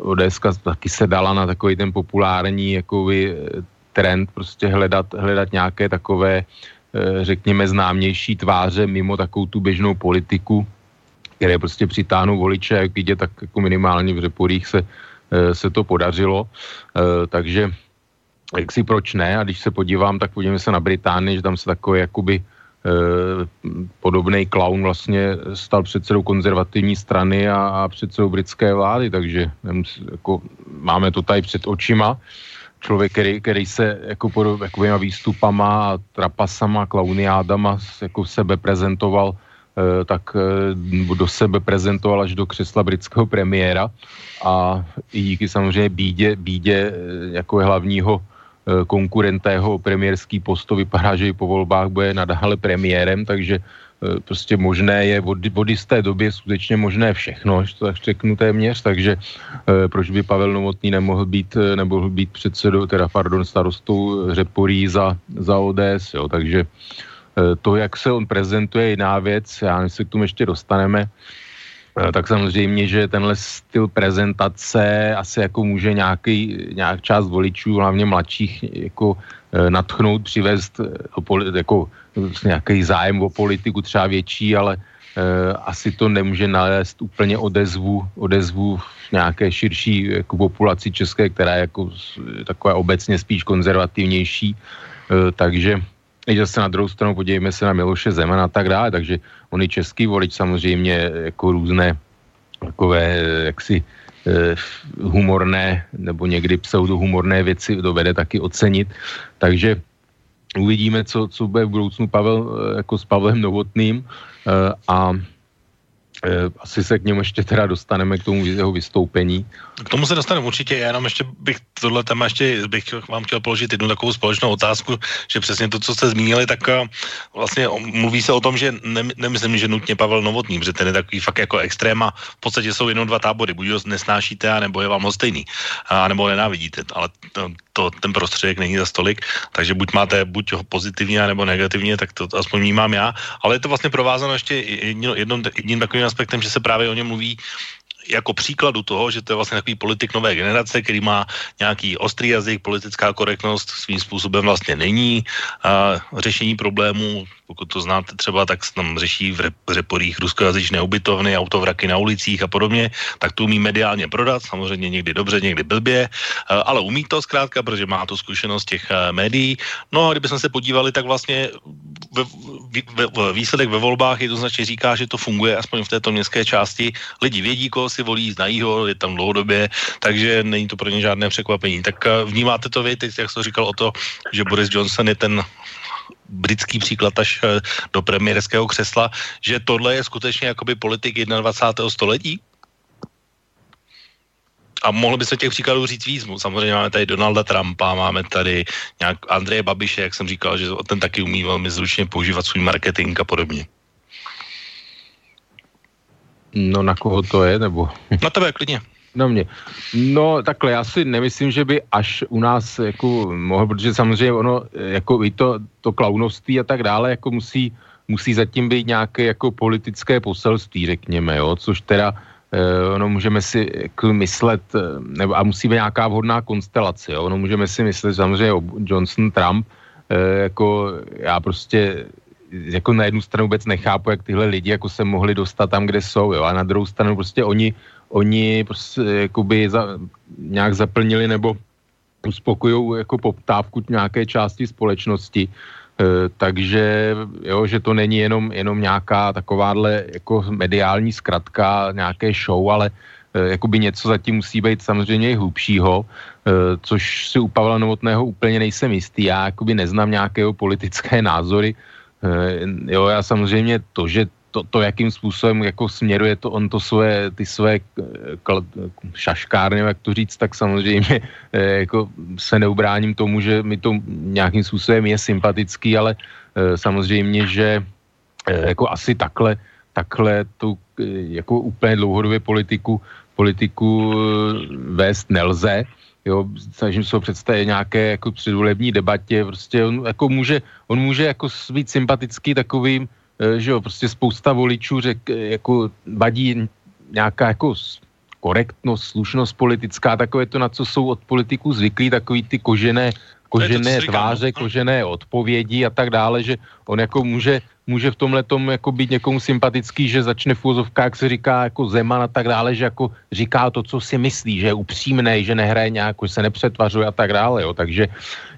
ODS taky se dala na takový ten populární jakoby trend prostě hledat, hledat nějaké takové řekněme známější tváře mimo takovou tu běžnou politiku, které prostě přitáhnou voliče, jak vidět, tak jako minimálně v Řeporích se, eh, se to podařilo. Eh, takže jak si proč ne? A když se podívám, tak podívejme se na Británii, že tam se takový jakoby eh, podobný klaun vlastně stal předsedou konzervativní strany a, a předsedou britské vlády, takže nemusí, jako, máme to tady před očima. Člověk, který, který se jako pod jakobyma výstupama trapasama, klauniádama jako sebe prezentoval Eh, tak eh, do sebe prezentoval až do křesla britského premiéra a i díky samozřejmě bídě, bídě eh, jako hlavního konkurenta jeho premiérský post to vypadá, že i po volbách bude nadále premiérem, takže prostě možné je od, od jisté době skutečně možné všechno, až to tak řeknu téměř, takže proč by Pavel Novotný nemohl být, nemohl být předsedou, teda pardon, starostou Řeporí za, za ODS, jo, takže Eh, to, jak se on prezentuje, je jiná věc, já se k tomu ještě dostaneme, eh, tak samozřejmě, že tenhle styl prezentace asi jako může nějaký, nějak část voličů, hlavně mladších, jako eh, natchnout, přivést jako nějaký zájem o politiku třeba větší, ale asi to nemůže nalézt úplně odezvu, odezvu v nějaké širší jako populaci české, která je jako taková obecně spíš konzervativnější. Takže Teď zase na druhou stranu podívejme se na Miloše Zeman a tak dále, takže on i český volič samozřejmě jako různé takové jaksi eh, humorné nebo někdy pseudohumorné věci dovede taky ocenit. Takže uvidíme, co, co bude v budoucnu Pavel, eh, jako s Pavlem Novotným eh, a Eh, asi se k němu ještě teda dostaneme k tomu jeho vystoupení. K tomu se dostaneme určitě, já jenom ještě bych tohle téma ještě bych vám chtěl položit jednu takovou společnou otázku, že přesně to, co jste zmínili, tak eh, vlastně mluví se o tom, že ne, nemyslím, že nutně Pavel Novotný, protože ten je takový fakt jako extréma, v podstatě jsou jenom dva tábory, buď ho nesnášíte, nebo je vám stejný, a nebo nenávidíte, ale to, to, ten prostředek není za stolik, takže buď máte buď ho pozitivně, nebo negativně, tak to, to aspoň vnímám já, ale je to vlastně provázano ještě jedním, jedním, takovým aspektem, že se právě o něm mluví jako příkladu toho, že to je vlastně takový politik nové generace, který má nějaký ostrý jazyk, politická korektnost svým způsobem vlastně není, a řešení problémů pokud to znáte třeba, tak se tam řeší v, rep- reporích ruskojazyčné ubytovny, autovraky na ulicích a podobně, tak to umí mediálně prodat, samozřejmě někdy dobře, někdy blbě, ale umí to zkrátka, protože má tu zkušenost těch eh, médií. No a kdybychom se podívali, tak vlastně ve, ve, výsledek ve volbách jednoznačně říká, že to funguje, aspoň v této městské části. Lidi vědí, koho si volí, znají ho, je tam dlouhodobě, takže není to pro ně žádné překvapení. Tak eh, vnímáte to vy, teď, jak jsem říkal o to, že Boris Johnson je ten britský příklad až eh, do premiérského křesla, že tohle je skutečně jakoby politik 21. století? A mohlo by se těch příkladů říct víc. Samozřejmě máme tady Donalda Trumpa, máme tady nějak Andreje Babiše, jak jsem říkal, že ten taky umí velmi zručně používat svůj marketing a podobně. No na koho to je, nebo? Na tebe, klidně. Na mě. No takhle, já si nemyslím, že by až u nás jako mohl, protože samozřejmě ono, jako i to, to klaunovství a tak dále, jako musí, musí zatím být nějaké jako politické poselství, řekněme, jo, což teda eh, ono můžeme si jako myslet, eh, nebo a musí být nějaká vhodná konstelace, jo, ono můžeme si myslet samozřejmě o Johnson, Trump, eh, jako já prostě jako na jednu stranu vůbec nechápu, jak tyhle lidi jako se mohli dostat tam, kde jsou, jo, a na druhou stranu prostě oni oni prostě jakoby za, nějak zaplnili nebo uspokojují jako poptávku nějaké části společnosti, e, takže jo, že to není jenom, jenom nějaká takováhle jako mediální zkratka, nějaké show, ale e, jakoby něco zatím musí být samozřejmě i hlubšího, e, což si u Pavla Novotného úplně nejsem jistý. Já jakoby neznám nějakého politické názory, jo, já samozřejmě to, že to, to, jakým způsobem jako směruje to on to své, ty své kl, šaškárny, jak to říct, tak samozřejmě eh, jako se neubráním tomu, že mi to nějakým způsobem je sympatický, ale eh, samozřejmě, že eh, jako asi takhle, takhle tu jako úplně dlouhodobě politiku, politiku vést nelze, jo, snažím se ho představit nějaké jako předvolební debatě, prostě on jako může, on může jako být sympatický takovým Eh, že jo, prostě spousta voličů řek, jako vadí nějaká jako korektnost, slušnost politická, takové to, na co jsou od politiků zvyklí, takový ty kožené, kožené tváře, no. kožené odpovědi a tak dále, že on jako může může v tomhle tom jako být někomu sympatický, že začne v úzovkách, jak se říká, jako Zeman a tak dále, že jako říká to, co si myslí, že je upřímný, že nehraje nějak, že se nepřetvařuje a tak dále, jo. Takže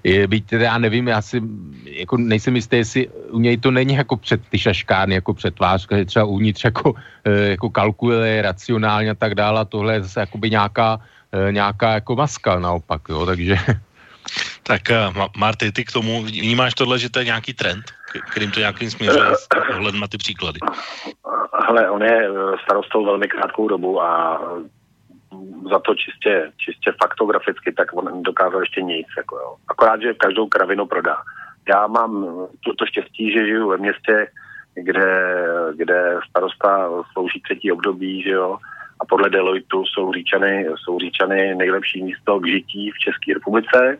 je, byť teda já nevím, já si jako nejsem jistý, jestli u něj to není jako před ty šaškárny, jako přetvářka, že třeba uvnitř jako, e, jako kalkuluje racionálně a tak dále a tohle je zase jakoby nějaká, e, nějaká jako maska naopak, jo, takže tak uh, Marty, ty k tomu vnímáš tohle, že to je nějaký trend, kterým to nějakým směřuje ohled na ty příklady? Hele, on je eh, starostou velmi krátkou dobu a za to čistě, čistě faktograficky, tak on dokázal ještě nic. Jako jo. Akorát, že každou kravinu prodá. Já mám to štěstí, že žiju ve městě, kde, kde starosta slouží třetí období, že jo, a podle Deloitu jsou Říčany, jsou Říčany nejlepší místo k žití v České republice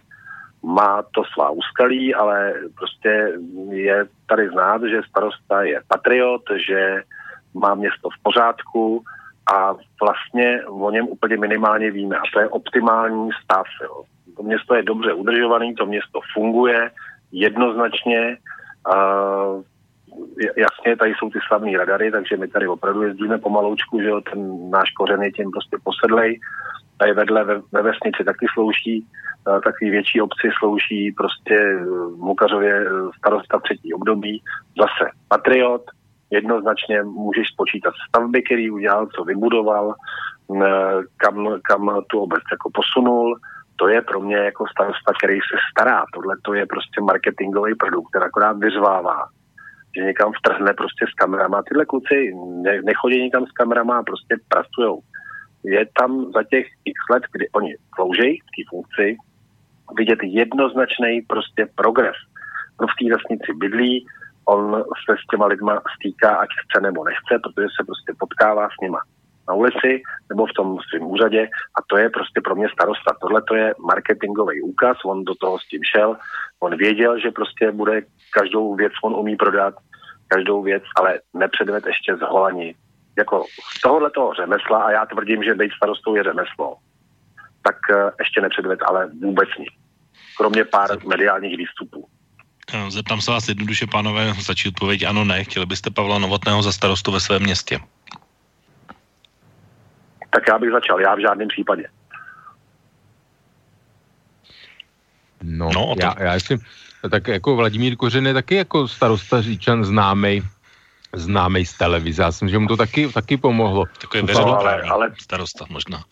má to svá úskalí, ale prostě je tady znát, že starosta je patriot, že má město v pořádku a vlastně o něm úplně minimálně víme. A to je optimální stav. Jo. To město je dobře udržované, to město funguje jednoznačně. Uh, jasně, tady jsou ty slavní radary, takže my tady opravdu jezdíme pomaloučku, že jo, ten náš kořen je tím prostě posedlej. Tady vedle ve, ve vesnici taky slouží takový větší obci slouží prostě eh, Mukařově eh, starosta třetí období. Zase patriot, jednoznačně můžeš spočítat stavby, který udělal, co vybudoval, kam, kam tu obec jako posunul. To je pro mě jako starosta, který se stará. Tohle to je prostě marketingový produkt, který akorát vyzvává. že někam vtrhne prostě s kamerama. Tyhle kluci ne, nechodí někam s kamerama a prostě pracují. Je tam za těch x let, kdy oni slouží v té funkci, vidět jednoznačný prostě progres. On v té vesnici bydlí, on se s těma lidma stýká, ať chce nebo nechce, protože se prostě potkává s nima na ulici nebo v tom svém úřadě a to je prostě pro mě starosta. Tohle to je marketingový úkaz, on do toho s tím šel, on věděl, že prostě bude každou věc, on umí prodat, každou věc, ale nepředved ještě z holani. Jako z tohohle toho řemesla, a já tvrdím, že být starostou je řemeslo, tak uh, ještě nepředved, ale vůbec nic. Kromě pár mediálních výstupů. Zeptám se vás jednoduše, pánové, začít odpověď ano, ne. Chtěli byste Pavla Novotného za starostu ve svém městě? Tak já bych začal, já v žádném případě. No, no já, já jsem, tak jako Vladimír Kořen je taky jako starosta Říčan známý známý z televize. Já jsem, že mu to taky, taky pomohlo. Takový veřejnoprávní ale, ale, starosta možná.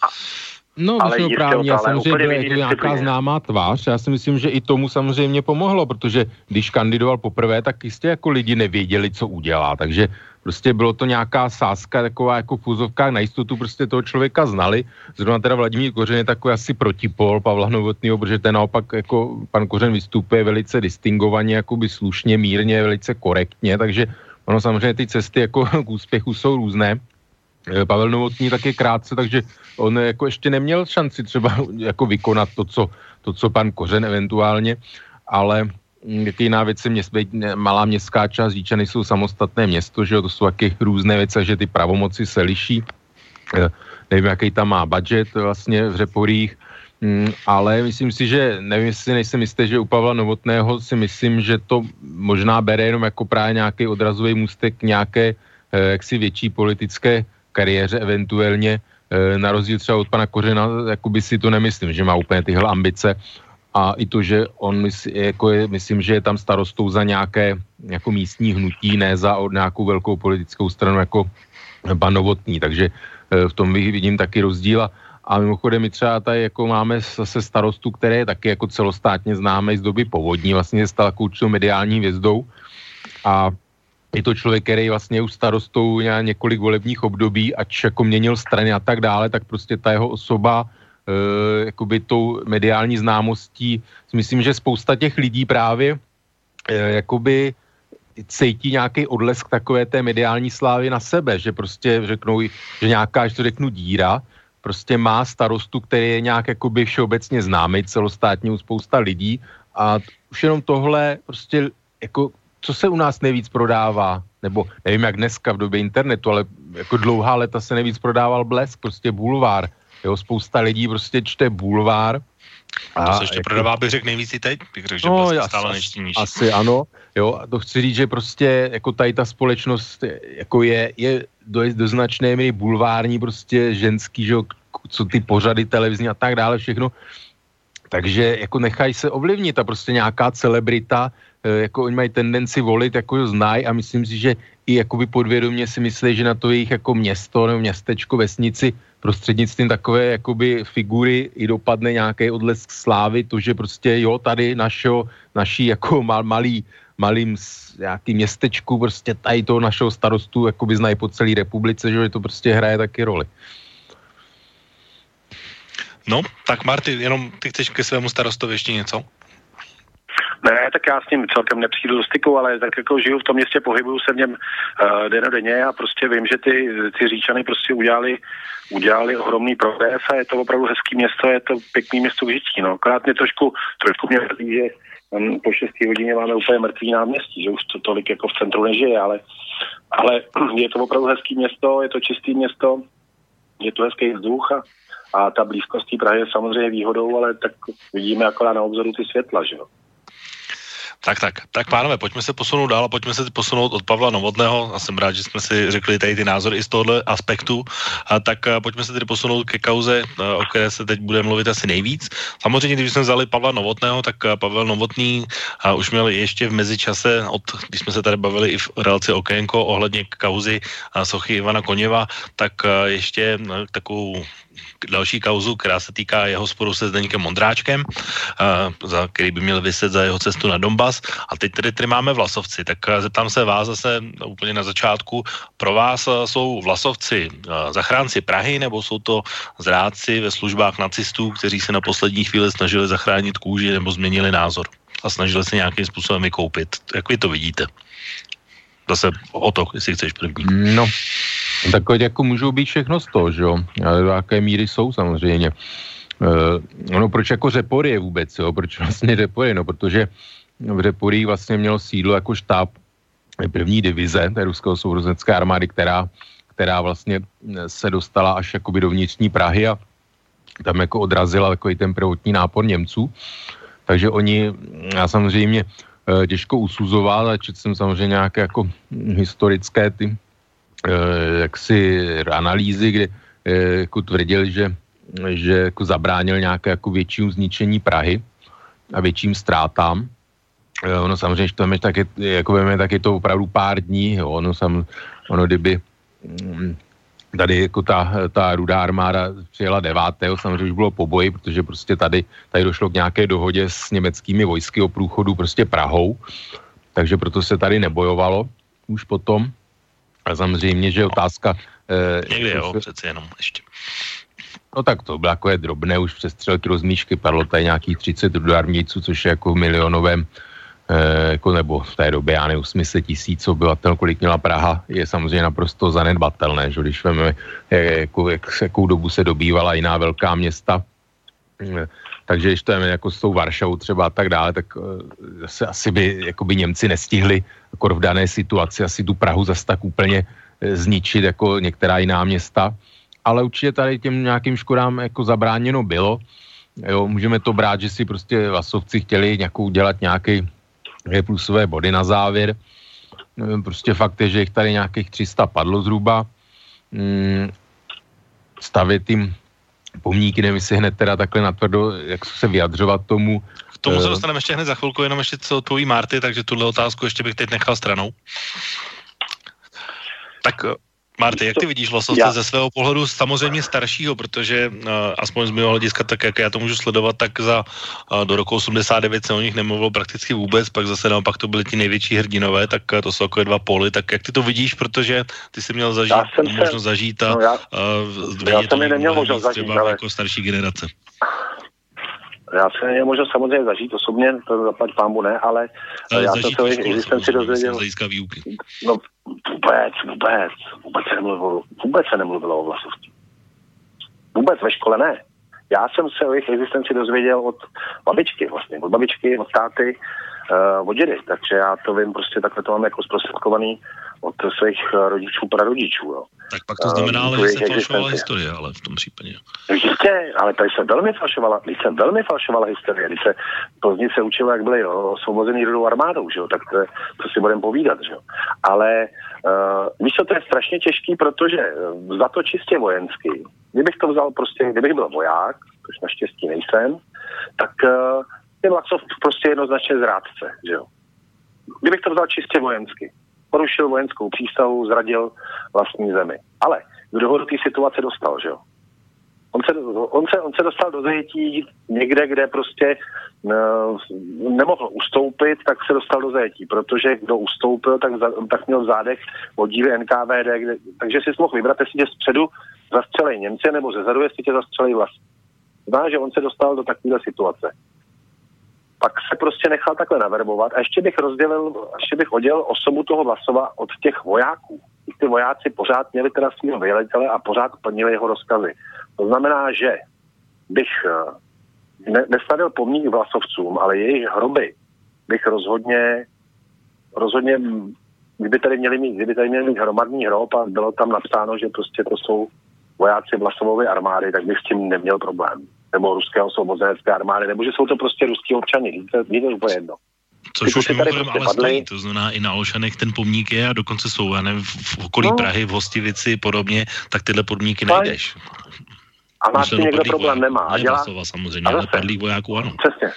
No, ale právně, já samozřejmě byla jako nějaká známá tvář. Já si myslím, že i tomu samozřejmě pomohlo, protože když kandidoval poprvé, tak jistě jako lidi nevěděli, co udělá. Takže prostě bylo to nějaká sázka, taková jako fúzovka na jistotu, prostě toho člověka znali. Zrovna teda Vladimír Kořen je takový asi protipol Pavla Novotného, protože ten naopak jako pan Kořen vystupuje velice distingovaně, jakoby slušně, mírně, velice korektně, takže ono samozřejmě ty cesty jako k úspěchu jsou různé. Eh, Pavel Novotný taky krátce, takže on jako ještě neměl šanci třeba jako vykonat to, co, to, co pan Kořen eventuálně, ale jak jiná věc je měst, malá městská část Říčany jsou samostatné město, že jo, to jsou taky různé věci, že ty pravomoci se liší. Eh, nevím, jaký tam má budget vlastně v Řeporích, mm, ale myslím si, že nevím, jestli nejsem jistý, že u Pavla Novotného si myslím, že to možná bere jenom jako právě nějaký odrazový můstek nějaké eh, jaksi větší politické kariéře eventuálně, eh, na rozdíl třeba od pana Kořena, jakoby si to nemyslím, že má úplně tyhle ambice. A i to, že on jako je, myslím, že je tam starostou za nějaké jako místní hnutí, ne za nějakou velkou politickou stranu jako pan Novotný, takže eh, v tom vidím taky rozdíl. A mimochodem my třeba tady jako máme zase starostu, které je taky jako celostátně známé z doby povodní, vlastně stal takovou mediální hvězdou. A je to člověk, který vlastně už starostou několik volebních období, ač jako měnil strany a tak dále, tak prostě ta jeho osoba e, jakoby tou mediální známostí, myslím, že spousta těch lidí právě e, jakoby cítí nějaký odlesk takové té mediální slávy na sebe, že prostě řeknou, že nějaká, že to řeknu díra, prostě má starostu, který je nějak jakoby všeobecně známý celostátně u spousta lidí a už jenom tohle prostě jako co se u nás nejvíc prodává, nebo nevím jak dneska v době internetu, ale jako dlouhá leta se nejvíc prodával blesk, prostě bulvár. Jo, spousta lidí prostě čte bulvár. A to se ještě jako, prodává, bych řekl nejvíc i teď, bych řekl, že no, blesk stále neštíníš. Asi ano, jo, a to chci říct, že prostě jako tady ta společnost jako je, je do, do značné míry bulvární, prostě ženský, že co ty pořady televizní a tak dále, všechno. Takže jako nechají se ovlivnit a prostě nějaká celebrita Eh, jako oni mají tendenci volit, jako ho znají a myslím si, že i jakoby podvědomě si myslí, že na to jejich jako město nebo městečko, vesnici prostřednictvím takové jakoby figury i dopadne nějaký odlesk slávy, to, že prostě jo, tady našeho, naší jako mal, malý, malým nějaký městečku, prostě tady toho našeho starostu jakoby znají po celé republice, že to prostě hraje taky roli. No, tak Marty, jenom ty chceš ke svému starostovi ještě něco? Ne, tak já s ním celkem nepřijdu do styku, ale tak jako žiju v tom městě, pohybuju se v něm uh, den denně a prostě vím, že ty, ty říčany prostě udělali, udělali ohromný progres a je to opravdu hezký město, je to pěkný město k žití. No. Akorát mě trošku, trošku mě mrzí, že um, po 6 hodině máme úplně mrtvý náměstí, že už to tolik jako v centru nežije, ale, ale je to opravdu hezký město, je to čistý město, je to hezký vzduch a, a ta blízkost Prahy je samozřejmě výhodou, ale tak vidíme akorát na obzoru ty světla, že jo. Tak, tak, tak pánové, pojďme se posunout dál a pojďme se posunout od Pavla Novotného a jsem rád, že jsme si řekli tady ty názory i z tohohle aspektu. A tak a pojďme se tedy posunout ke kauze, o které se teď bude mluvit asi nejvíc. Samozřejmě, když jsme vzali Pavla Novotného, tak Pavel Novotný a už měl ještě v mezičase, od, když jsme se tady bavili i v relaci Okénko ohledně kauzy sochy Ivana Koněva, tak ještě takovou další kauzu, která se týká jeho sporu se Zdeníkem Mondráčkem, uh, za který by měl vyset za jeho cestu na Donbass. A teď tedy, tady máme Vlasovci, tak uh, zeptám se vás zase úplně na začátku. Pro vás uh, jsou Vlasovci uh, zachránci Prahy, nebo jsou to zrádci ve službách nacistů, kteří se na poslední chvíli snažili zachránit kůži nebo změnili názor a snažili se nějakým způsobem vykoupit? Jak vy to vidíte? Zase o to, jestli chceš první. No, tak jako můžou být všechno z toho, že jo? Ale do jaké míry jsou samozřejmě. Uh, no proč jako Řepory vůbec, jo? Proč vlastně Řepory? No protože v Řeporí vlastně mělo sídlo jako štáb první divize té ruského sourozenecké armády, která, která vlastně se dostala až jakoby do vnitřní Prahy a tam jako odrazila takový ten prvotní nápor Němců. Takže oni, já samozřejmě těžko usuzoval a četl jsem samozřejmě nějaké jako historické ty eh, jaksi analýzy, kde eh, jako tvrdil, že, že jako zabránil nějaké jako většímu zničení Prahy a větším ztrátám. Ono samozřejmě, že to je, tak je, jako víme, tak je to opravdu pár dní, jo. Ono, sam, ono kdyby mm, tady jako ta, ta rudá armáda přijela 9. samozřejmě už bylo po boji, protože prostě tady, tady došlo k nějaké dohodě s německými vojsky o průchodu prostě Prahou, takže proto se tady nebojovalo už potom. A samozřejmě, že otázka... Eh, Někdy jo, se, přeci jenom ještě. No tak to bylo jako je drobné, už přestřelky rozmíšky, padlo tady nějakých 30 rudarmějců, což je jako v milionovém jako nebo v té době, já nevím, 800 tisíc obyvatel, kolik měla Praha, je samozřejmě naprosto zanedbatelné, že když víme, jako, jak, jakou dobu se dobývala jiná velká města, eh, takže když to je jako s tou Varšavou třeba a tak dále, tak uh, se asi by jakoby Němci nestihli jako v dané situaci asi tu Prahu zase tak úplně zničit jako některá jiná města, ale určitě tady těm nějakým škodám jako zabráněno bylo. Jo, můžeme to brát, že si prostě Vasovci chtěli nějakou dělat nějaký dvě plusové body na závěr. Prostě fakt je, že jich tady nějakých 300 padlo zhruba. Mm, stavět tím pomníky, nevím, jestli hned teda takhle natvrdo, jak se vyjadřovat tomu. K tomu se eh, dostaneme ještě hned za chvilku, jenom ještě co tvojí Marty, takže tuhle otázku ještě bych teď nechal stranou. Tak eh, Marty, jak ty vidíš Vlasovce já... ze svého pohledu samozřejmě staršího, protože uh, aspoň z mého hlediska, tak jak já to můžu sledovat, tak za uh, do roku 89 se o nich nemluvilo prakticky vůbec, pak zase naopak to byly ti největší hrdinové, tak uh, to jsou takové dva poly, tak jak ty to vidíš, protože ty jsi měl zažít, možnost se... zažít a no já, uh, já jsem neměl možnost zažít, ale... jako starší generace. Já jsem je možnost samozřejmě zažít osobně, to zaplať pámu ne, ale, ale já jsem se o existenci dozvěděl. No vůbec, vůbec, vůbec se nemluvilo, vůbec se nemluvilo o vlasovství. Vůbec ve škole ne. Já jsem se o jejich existenci dozvěděl od babičky vlastně, od babičky, od táty, uh, od dědy, takže já to vím, prostě takhle to mám jako zprostředkovaný od svých rodičů, prarodičů. Jo. Tak pak to znamená, uh, že se falšovala historie, ale v tom případě. Jistě, ale tady se velmi falšovala, když se velmi falšovala historie, když se pozdě se učilo, jak byli jo, osvobozený rudou armádou, že jo, tak to, to si budeme povídat, že jo. Ale uh, víš co, to je strašně těžký, protože za to čistě vojenský, kdybych to vzal prostě, kdybych byl voják, což naštěstí nejsem, tak uh, je Lacov prostě jednoznačně zrádce, že jo. Kdybych to vzal čistě vojensky, porušil vojenskou přístavu, zradil vlastní zemi. Ale kdo ho do té situace dostal, že jo? On se, on, se, on se dostal do zajetí někde, kde prostě uh, nemohl ustoupit, tak se dostal do zajetí, protože kdo ustoupil, tak, za, tak měl v zádech oddíly NKVD, kde, takže si mohl vybrat, jestli tě zpředu zastřelej Němci, nebo ze zadu, jestli tě zastřelej vlast. Zná, že on se dostal do takové situace pak se prostě nechal takhle naverbovat a ještě bych rozdělil, ještě bych oddělil osobu toho Vlasova od těch vojáků. Ty vojáci pořád měli teda svého velitele a pořád plnili jeho rozkazy. To znamená, že bych eh, ne, nestavil pomník Vlasovcům, ale jejich hroby bych rozhodně, rozhodně kdyby tady měli mít, kdyby tady měli mít hromadný hrob a bylo tam napsáno, že prostě to jsou vojáci Vlasovové armády, tak bych s tím neměl problém nebo ruské osvobozenecké armády, nebo že jsou to prostě ruský občany, je to úplně jedno. Což už mimochodem prostě ale stojí, to znamená i na Olšanech ten pomník je a dokonce jsou, já nevím, v okolí no. Prahy, v Hostivici podobně, tak tyhle pomníky najdeš. A má s tím někdo problém nemá. A dělá... Slova, samozřejmě, ale padlých vojáků ano. Přesně,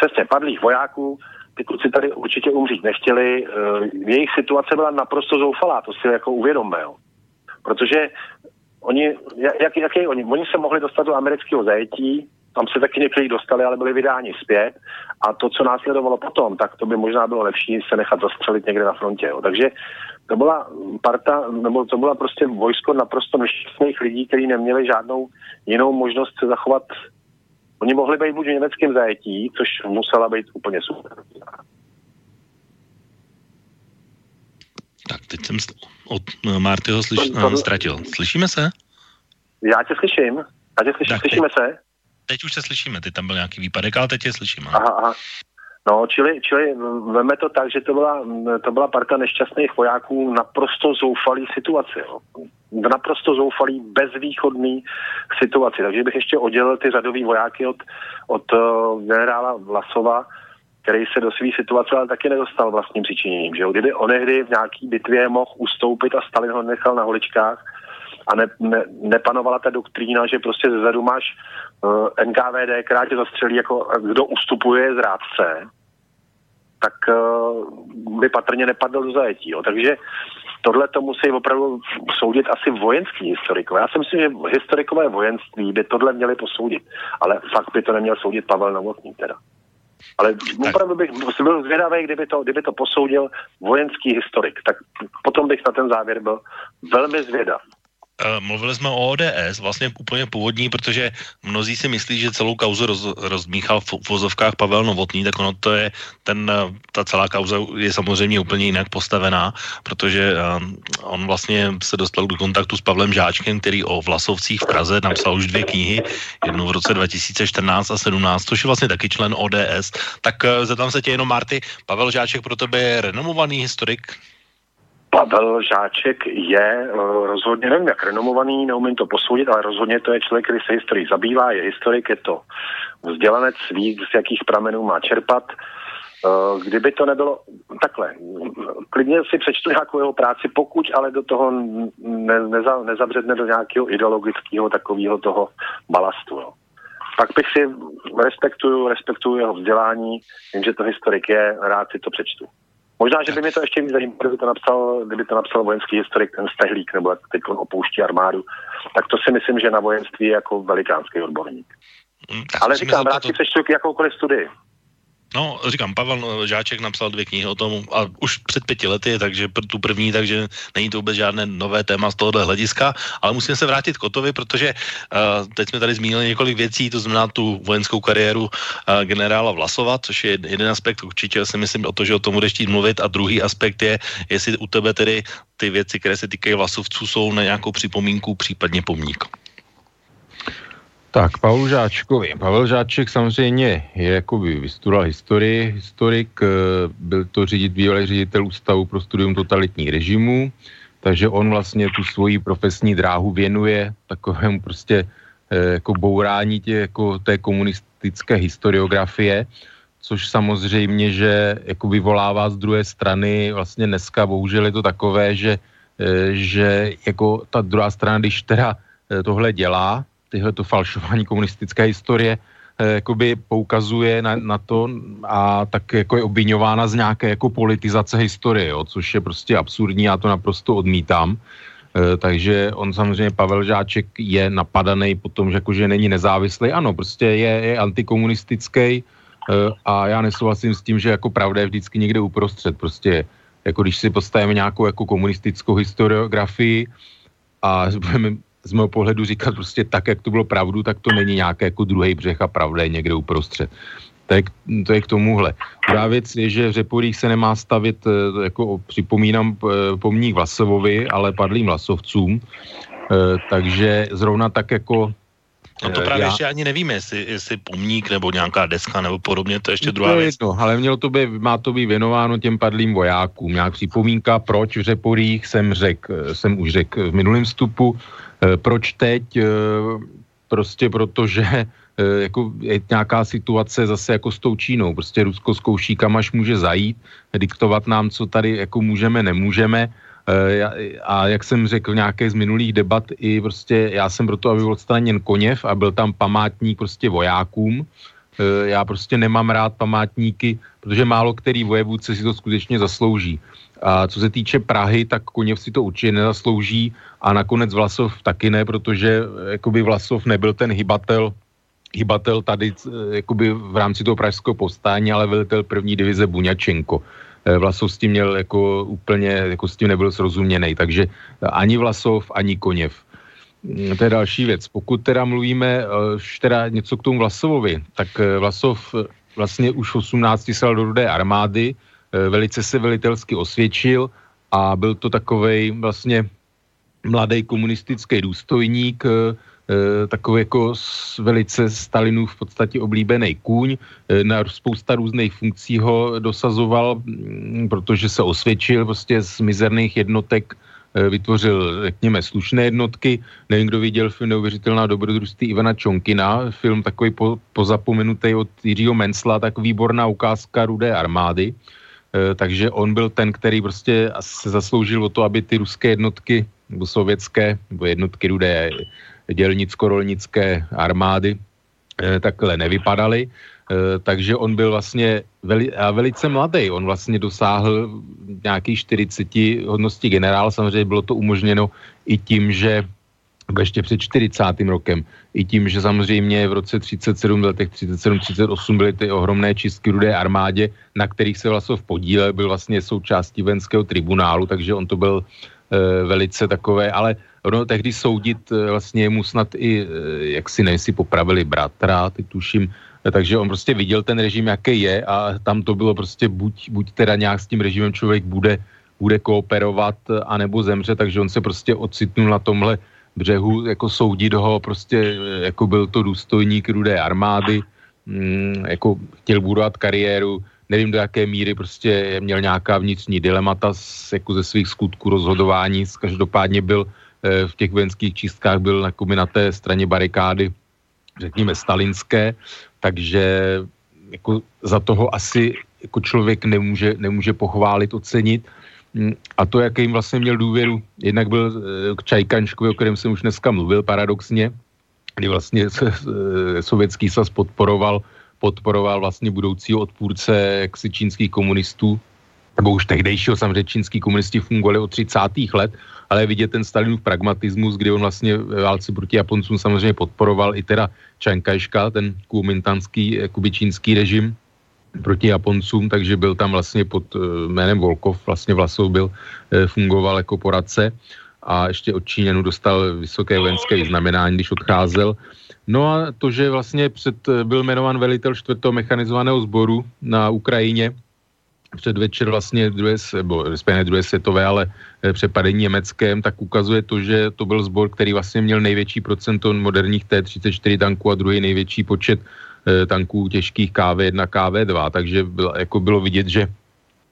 přesně, padlých vojáků, ty kluci tady určitě umřít nechtěli, uh, jejich situace byla naprosto zoufalá, to si jako uvědomme, jo. Protože oni, jak, jak je, oni, oni se mohli dostat do amerického zajetí, tam se taky někteří dostali, ale byli vydáni zpět. A to, co následovalo potom, tak to by možná bylo lepší se nechat zastřelit někde na frontě. Jo. Takže to byla parta, nebo to byla prostě vojsko naprosto nešťastných lidí, kteří neměli žádnou jinou možnost se zachovat. Oni mohli být buď v německém zajetí, což musela být úplně super. Tak teď jsem od eh, Martyho slyš, to, to, ztratil. Slyšíme se? Já tě slyším. Já tě slyším. Tak Slyšíme teď, se? Teď už se slyšíme. Ty tam byl nějaký výpadek, ale teď tě slyšíme. Aha, aha. No, čili, čili veme to tak, že to byla, to byla parta nešťastných vojáků naprosto zoufalý situaci. Jo. V naprosto zoufalý, bezvýchodný situaci. Takže bych ještě oddělil ty řadový vojáky od, od uh, generála Vlasova, který se do své situace ale taky nedostal vlastním přičiněním. Že jo? Kdyby onehdy v nějaký bitvě mohl ustoupit a Stalin ho nechal na holičkách a ne, ne, nepanovala ta doktrína, že prostě zezadu máš uh, eh, NKVD, která tě zastřelí jako kdo ustupuje z rádce, tak uh, by patrně nepadl do zajetí. Jo. Takže tohle to musí opravdu soudit asi vojenský historikové. Já si myslím, že historikové vojenství by tohle měli posoudit, ale fakt by to neměl soudit Pavel Novotný teda. Ale opravdu bych byl zvědavý, kdyby to, kdyby to posoudil vojenský historik, tak potom bych na ten závěr byl velmi zvědav. Eh, mluvili jsme o ODS, vlastně úplně původní, protože mnozí si myslí, že celou kauzu roz, rozmíchal v, vozovkách Pavel Novotný, tak ono to je, ten, eh, ta celá kauza je samozřejmě úplně jinak postavená, protože um, on vlastně se dostal do kontaktu s Pavlem Žáčkem, který o Vlasovcích v Praze napsal už dvě knihy, jednu v roce 2014 a 17, což je vlastně taky člen ODS. Tak zeptám se tě jenom, Marty, Pavel Žáček pro tebe je renomovaný historik? Pavel Žáček je uh, rozhodně, nevím jak renomovaný, neumím to posoudit, ale rozhodně to je člověk, který se historií zabývá, je historik, je to vzdělanec, ví, z jakých pramenů má čerpat. Uh, kdyby to nebylo takhle, klidně si přečtu nějakou jeho práci, pokud ale do toho ne, neza, nezabředne do nějakého ideologického takového toho balastu. No. Pak bych si respektuju, respektuju jeho vzdělání, vím, že to historik je, rád si to přečtu. Možná, že by mě to ještě víc zajímalo, kdyby to napsal, kdyby to napsal vojenský historik, ten Stehlík, nebo jak teď on opouští armádu, tak to si myslím, že na vojenství je jako velikánský odborník. Hmm, Ale říkám, rád si přečtu jakoukoliv studii. No, říkám, Pavel Žáček napsal dvě knihy o tom a už před pěti lety, takže tu první, takže není to vůbec žádné nové téma z tohohle hlediska, ale musíme se vrátit k Kotovi, protože uh, teď jsme tady zmínili několik věcí, to znamená tu vojenskou kariéru uh, generála Vlasova, což je jeden aspekt, určitě si myslím o to, že o tom budeš chtít mluvit a druhý aspekt je, jestli u tebe tedy ty věci, které se týkají Vlasovců, jsou na nějakou připomínku, případně pomník. Tak, Pavel Žáčkovi. Pavel Žáček samozřejmě je jakoby vystudoval historii, historik, eh, byl to řidit, bývalý ředitel Ústavu pro studium totalitních režimů, takže on vlastně tu svoji profesní dráhu věnuje takovému prostě eh, jako bourání tě, jako té komunistické historiografie, což samozřejmě, že jako vyvolává z druhé strany, vlastně dneska bohužel je to takové, že, eh, že jako ta druhá strana, když teda tohle dělá, tyhle to falšování komunistické historie eh, jakoby poukazuje na, na to a tak jako je obvinována z nějaké jako politizace historie, jo, což je prostě absurdní, já to naprosto odmítám. E, takže on samozřejmě, Pavel Žáček, je napadaný po tom, že jakože není nezávislý. Ano, prostě je, je antikomunistický e, a já nesouhlasím s tím, že jako pravda je vždycky někde uprostřed. Prostě jako když si postavíme nějakou jako komunistickou historiografii a budeme z mého pohledu říkat prostě tak, jak to bylo pravdu, tak to není nějaký jako druhý břeh a pravda je někde uprostřed. To je, to je k tomuhle. Druhá věc je, že v Řeporích se nemá stavit, eh, jako připomínám eh, pomník Vlasovovi, ale padlým Vlasovcům, eh, takže zrovna tak jako No to právě já... ještě ani nevíme, jestli, jestli pomník nebo nějaká deska nebo podobně, to je ještě druhá to věc. Jedno, ale mělo to být, má to být věnováno těm padlým vojákům. Nějak připomínka, proč v Řeporích jsem řek, jsem už řekl v minulém vstupu, proč teď? Eh, prostě protože eh, jako je nějaká situace zase jako s tou Čínou. Prostě Rusko zkouší, kam až může zajít, diktovat nám, co tady jako můžeme, nemůžeme. A jak jsem řekl nějaké z minulých debat, i prostě já jsem proto, aby byl odstraněn Koněv a byl tam památník prostě vojákům, já prostě nemám rád památníky, protože málo který vojevůdce si to skutečně zaslouží. A co se týče Prahy, tak Koněv si to určitě nezaslouží a nakonec Vlasov taky ne, protože jakoby Vlasov nebyl ten hybatel, hybatel tady jakoby v rámci toho pražského povstání, ale velitel první divize Buňačenko. Vlasov s tím měl jako úplně, jako s tím nebyl srozuměný, takže ani Vlasov, ani Koněv. Mm, to je další věc. Pokud teda mluvíme už teda něco k tomu Vlasovovi, tak Vlasov vlastně už v 18 sal do rudé armády, Eh, velice se velitelsky osvědčil a byl to takový vlastně mladý komunistický důstojník, eh, eh, takový jako velice Stalinův v podstatě oblíbený kůň. Na spousta různých funkcí ho dosazoval, mm, protože se osvědčil prostě z mizerných jednotek vytvořil, řekněme, slušné jednotky. Nevím, kdo viděl film Neuvěřitelná dobrodružství Ivana Čonkina, film takový po, pozapomenutý od Jiřího Mencla, tak výborná ukázka Rudé armády. Eh, takže on byl ten, který prostě se zasloužil o to, aby ty ruské jednotky, nebo sovětské, nebo jednotky rudé dělnicko-rolnické armády eh, takhle nevypadaly. Eh, takže on byl vlastně veli, a velice mladý. On vlastně dosáhl nějakých 40 hodností generál. Samozřejmě bylo to umožněno i tím, že ještě před 40. rokem. I tím, že samozřejmě v roce 37, v letech 37-38 byly ty ohromné čistky rudé armádě, na kterých se Vlasov podílel, byl vlastně součástí venského tribunálu, takže on to byl e, velice takové, ale ono tehdy soudit e, vlastně mu snad i, e, jak si nevím, si popravili bratra, ty tuším, takže on prostě viděl ten režim, jaký je a tam to bylo prostě buď, buď teda nějak s tím režimem člověk bude, bude kooperovat, anebo zemře, takže on se prostě ocitnul na tomhle břehu, jako soudit ho, prostě eh, jako byl to důstojník rudé armády, mm, jako chtěl budovat kariéru, nevím do jaké míry prostě měl nějaká vnitřní dilemata z, jako ze svých skutků rozhodování, každopádně byl e, v těch vojenských čistkách byl jako na té straně barikády, řekněme stalinské, takže jako za toho asi jako člověk nemůže, nemůže pochválit, ocenit. Mm, a to, jaký jim vlastně měl důvěru, jednak byl eh, k Čajkančkovi, o kterém jsem už dneska mluvil, paradoxně, kdy vlastně eh, sovětský svaz podporoval, podporoval vlastně budoucího odpůrce jaksi čínských komunistů, nebo už tehdejšího samozřejmě čínský komunisti fungovali od 30. let, ale vidět ten Stalinův pragmatismus, kdy on vlastně válci proti Japoncům samozřejmě podporoval i teda Čankajška, ten kuomintanský jakoby čínský režim, proti Japoncům, takže byl tam vlastně pod eh, jménem Volkov, vlastně Vlasov byl, eh, fungoval jako poradce a ještě od Číňanů dostal vysoké vojenské vyznamenání, když odcházel. No a to, že vlastně před, eh, byl jmenován velitel čtvrtého mechanizovaného sboru na Ukrajině, předvečer vlastně druhé, nebo respektive druhé světové, ale přepadení německém, tak ukazuje to, že to byl sbor, který vlastně měl největší procento moderních T-34 tanků a druhý největší počet tanků těžkých KV1, KV2, takže bylo, jako bylo vidět, že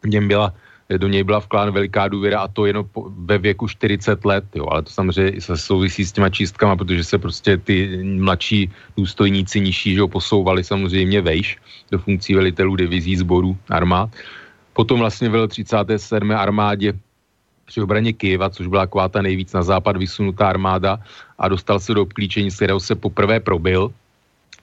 něm byla eh, do něj byla vkládána veliká důvěra a to jenom po, ve věku 40 let, jo, ale to samozřejmě se souvisí s těma čistkama, protože se prostě ty mladší důstojníci nižší, že ho posouvali samozřejmě vejš do funkcí velitelů divizí sborů armád. Potom vlastně velel 37. armádě při obraně Kyjeva, což byla taková ta nejvíc na západ vysunutá armáda a dostal se do obklíčení, z kterého se poprvé probil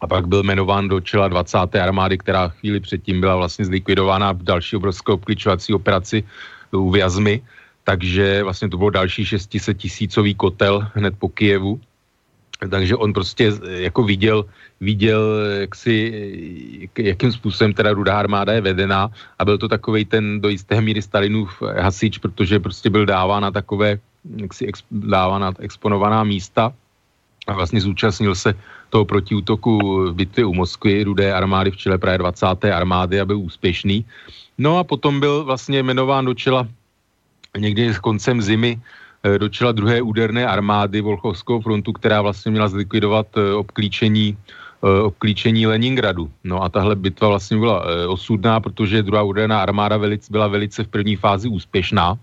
a pak byl jmenován do čela 20. armády, která chvíli předtím byla vlastně zlikvidována v další obrovské obklíčovací operaci u Vjazmy, takže vlastně to byl další 600 tisícový kotel hned po Kijevu. Takže on prostě jako viděl, viděl jak si, jakým způsobem teda rudá armáda je vedená a byl to takový ten do jisté míry Stalinův hasič, protože prostě byl dáván na takové, jak si dáván na exponovaná místa a vlastně zúčastnil se toho protiútoku v bitvě u Moskvy, rudé armády v čele právě 20. armády a byl úspěšný. No a potom byl vlastně jmenován do čela někdy s koncem zimy eh, do čela druhé úderné armády Volchovského frontu, která vlastně měla zlikvidovat eh, obklíčení, eh, obklíčení Leningradu. No a tahle bitva vlastně byla osudná, protože druhá úderná armáda byla velice v první fázi úspěšná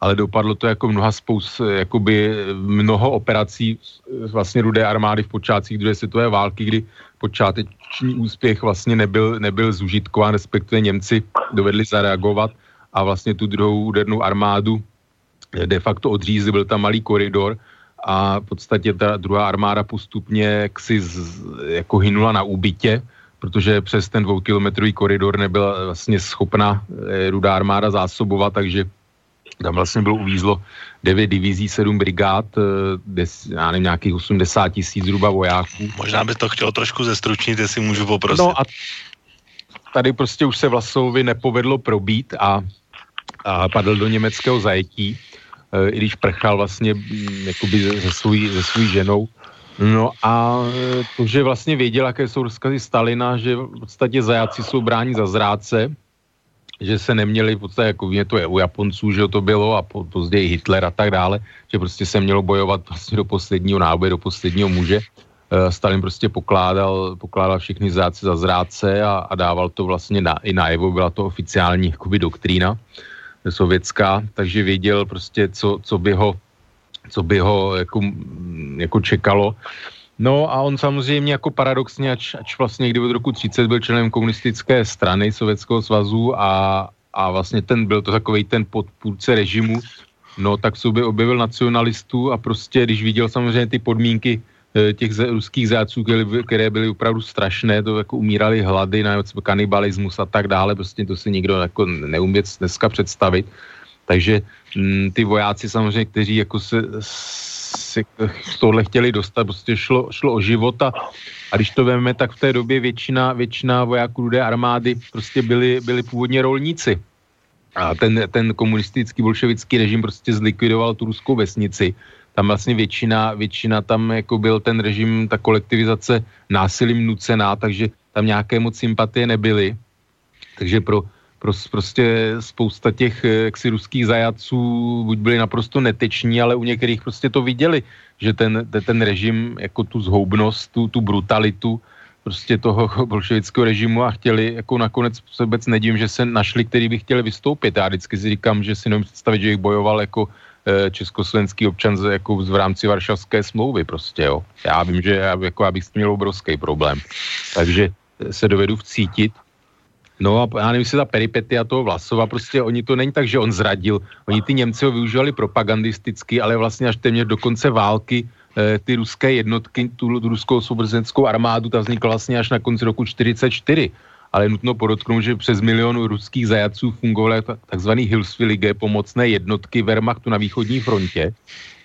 ale dopadlo to jako mnoha spous, jakoby mnoho operací vlastně rudé armády v počátcích druhé světové války, kdy počáteční úspěch vlastně nebyl, nebyl zužitkován, respektive Němci dovedli zareagovat a vlastně tu druhou údernou armádu de facto odřízli, byl tam malý koridor a v podstatě ta druhá armáda postupně jaksi z, jako hynula na úbytě protože přes ten dvoukilometrový koridor nebyla vlastně schopna e, rudá armáda zásobovat, takže tam vlastně bylo uvízlo 9 divizí, 7 brigád, des, já nevím, nějakých 80 tisíc zhruba vojáků. Možná by to chtělo trošku zestručnit, jestli můžu poprosit. No a tady prostě už se Vlasovi nepovedlo probít a, a padl do německého zajetí, e, i když prchal vlastně mm, jakoby se svou, se svou ženou. No a to, že vlastně věděl, jaké jsou rozkazy Stalina, že v podstatě zajaci jsou bráni za zrádce, že se neměli v podstatě, jako víme, to je u Japonců, že to bylo a později Hitler a tak dále, že prostě se mělo bojovat vlastně do posledního náboje, do posledního muže. Eh, Stalin prostě pokládal, pokládal všechny zrádce za zrádce a, a dával to vlastně na, i najevo, byla to oficiální jakoby doktrína sovětská, takže věděl prostě, co, co by ho co by ho jako, jako čekalo. No a on samozřejmě jako paradoxně, ač, ač vlastně někdy od roku 30 byl členem komunistické strany Sovětského svazu a, a vlastně ten byl to takový ten podpůrce režimu, no tak sobě objevil nacionalistů a prostě, když viděl samozřejmě ty podmínky eh, těch ruských zájců, které byly opravdu strašné, to jako umírali hlady, na kanibalismus a tak dále, prostě to si nikdo jako neumí dneska představit. Takže m, mm, ty vojáci samozřejmě, kteří jako se, z tohle chtěli dostat, prostě šlo, šlo o život a, a když to veme, tak v té době většina, většina vojáků rudé armády prostě byli, byli původně rolníci. A ten, ten komunistický bolševický režim prostě zlikvidoval tu ruskou vesnici. Tam vlastně většina, většina tam jako byl ten režim, ta kolektivizace násilím nucená, takže tam nějaké moc sympatie nebyly. Takže pro, prostě spousta těch eh, jaksi ruských zajaců buď byli naprosto neteční, ale u některých prostě to viděli, že ten, ten režim, jako tu zhoubnost, tu, tu brutalitu prostě toho bolševického režimu a chtěli, jako nakonec se vůbec nedím, že se našli, který by chtěli vystoupit. Já vždycky si říkám, že si nemůžu představit, že jich bojoval jako eh, československý občan jako v rámci Varšavské smlouvy prostě, jo. Já vím, že já, jako já bych s tím měl obrovský problém. Takže se dovedu vcítit No a já nevím, jestli ta peripetia toho Vlasova, prostě oni to není tak, že on zradil. Oni ty Němci ho využívali propagandisticky, ale vlastně až téměř do konce války eh, ty ruské jednotky, tu, tu ruskou osvobozenskou armádu, ta vznikla vlastně až na konci roku 44. Ale nutno podotknout, že přes milion ruských zajaců fungovaly takzvané Hilswillige, pomocné jednotky Wehrmachtu na východní frontě.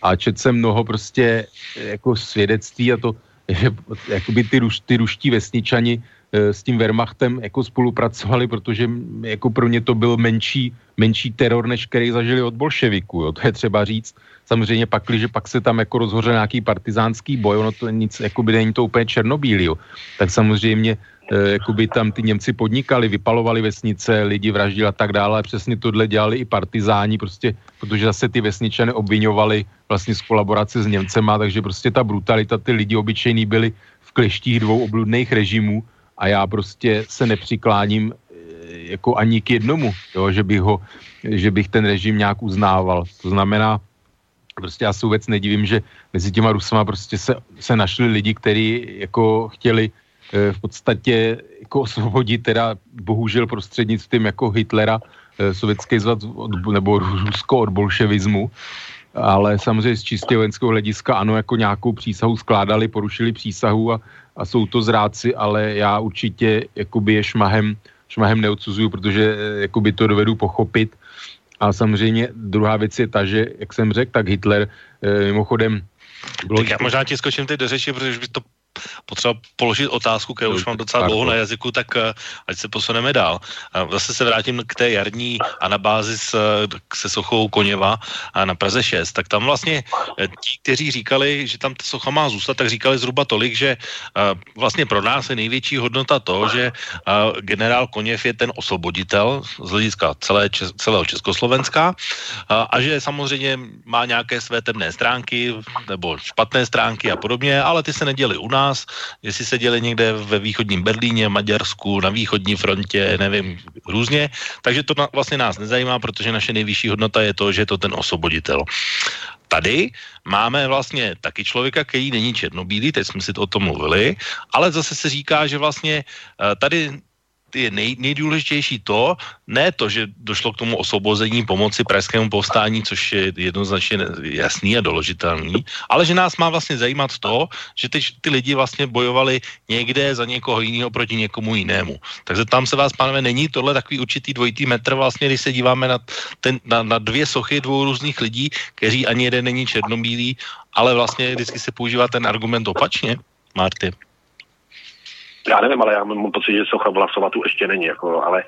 A čet jsem mnoho prostě eh, jako svědectví a to, že jakoby ty, ruš, ty ruští vesničani s tím Wehrmachtem jako spolupracovali, protože jako pro ně to byl menší, menší teror, než který zažili od bolševiků, jo, to je třeba říct. Samozřejmě pak, že pak se tam jako rozhořel nějaký partizánský boj, ono to nic, jako by není to úplně černobílý, jo. tak samozřejmě eh, by tam ty Němci podnikali, vypalovali vesnice, lidi vraždili a tak dále. Přesně tohle dělali i partizáni, prostě, protože zase ty vesničany obvinovali vlastně z kolaborace s Němcema, takže prostě ta brutalita, ty lidi obyčejní byli v kleštích dvou obludných režimů a já prostě se nepřikláním eh, jako ani k jednomu, jo, že, bych ho, že bych ten režim nějak uznával. To znamená, prostě já se vůbec nedivím, že mezi těma Rusama prostě se, se našli lidi, kteří jako chtěli e, v podstatě jako osvobodit teda bohužel prostřednictvím jako Hitlera e, sovětský zvaz od, nebo Rusko od bolševismu, ale samozřejmě z čistě vojenského hlediska ano, jako nějakou přísahu skládali, porušili přísahu a, a jsou to zráci, ale já určitě jakoby je šmahem, šmahem neodsuzuju, protože eh, jakoby to dovedu pochopit. A samozřejmě druhá věc je ta, že, jak jsem řekl, tak Hitler eh, mimochodem bylo... Tak já možná ti skočím teď do řeči, protože by to potřeba položit otázku, kterou už mám docela dlouho na jazyku, tak eh, ať se posuneme dál. Zase se vrátím k té jarní anabázi s, se sochou Koněva na Praze 6. Tak tam vlastně eh, ti, kteří říkali, že tam ta socha má zůstat, tak říkali zhruba tolik, že eh, vlastně pro nás je největší hodnota to, že generál Koněv je ten osvoboditel z hlediska celé, celého Československa a že samozřejmě má nějaké své temné stránky nebo špatné stránky a podobně, ale ty se neděli u nás nás, jestli se děli někde ve východním Berlíně, Maďarsku, na východní frontě, nevím, různě. Takže to na, vlastně nás nezajímá, protože naše nejvyšší hodnota je to, že je to ten osvoboditel. Tady máme vlastně taky člověka, který není černobílý, teď jsme si to o tom mluvili, ale zase se říká, že vlastně eh, tady je nej, nejdůležitější to, ne to, že došlo k tomu osvobození pomoci pražskému povstání, což je jednoznačně jasný a doložitelný, ale že nás má vlastně zajímat to, že ty, ty lidi vlastně bojovali někde za někoho jiného proti někomu jinému. Takže tam se vás, pánové, není tohle takový určitý dvojitý metr, vlastně, když se díváme na, ten, na, na dvě sochy dvou různých lidí, kteří ani jeden není černobílý, ale vlastně vždycky se používá ten argument opačně, Marty. Já nevím, ale já mám pocit, že Socha Vlasova tu ještě není, jako, ale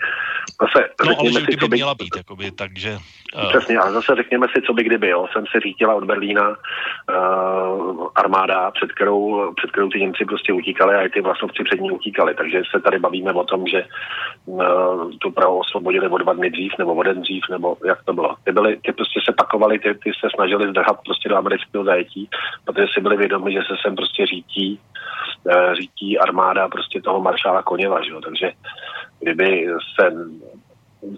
zase no, řekněme ale si, co by... měla být, jakoby, takže... Uh... Přesně, ale zase řekněme si, co by kdyby, jo. Jsem se řídila od Berlína uh, armáda, před kterou, před kterou ty Němci prostě utíkali a i ty Vlasovci před ní utíkali, takže se tady bavíme o tom, že uh, tu Prahu osvobodili o dva dny dřív, nebo o den dřív, nebo jak to bylo. Ty, byly, ty prostě se pakovali, ty, ty se snažili zdrhat prostě do amerického zajetí, protože si byli vědomi, že se sem prostě řídí Eh, řídí armáda prostě toho maršála Koněva, že jo? takže kdyby se,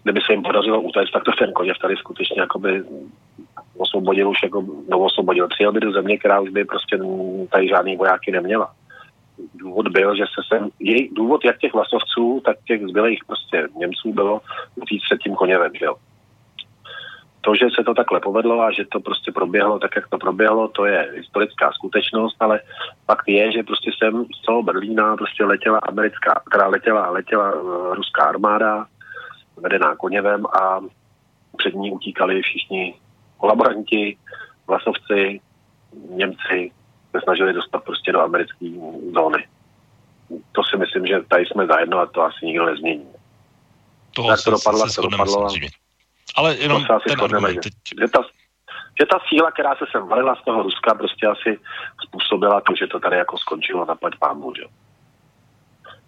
kdyby se jim podařilo utéct, tak to ten Koněv tady skutečně jakoby osvobodil už jako, no osvobodil, přijel by do země, která už by prostě tady žádný vojáky neměla. Důvod byl, že se sem, jej, důvod jak těch vlasovců, tak těch zbylých prostě Němců bylo utíct před tím Koněvem, že jo to, že se to takhle povedlo a že to prostě proběhlo tak, jak to proběhlo, to je historická skutečnost, ale fakt je, že prostě sem z toho Berlína prostě letěla americká, která letěla, letěla uh, ruská armáda, vedená koněvem a před ní utíkali všichni kolaboranti, vlasovci, Němci se snažili dostat prostě do americké zóny. To si myslím, že tady jsme zajedno a to asi nikdo nezmění. To tak to dopadlo, to dopadlo. Ale jenom to ten argument. Teď... Že, ta, že ta síla, která se sem valila z toho Ruska, prostě asi způsobila to, že to tady jako skončilo na pať pámu, že?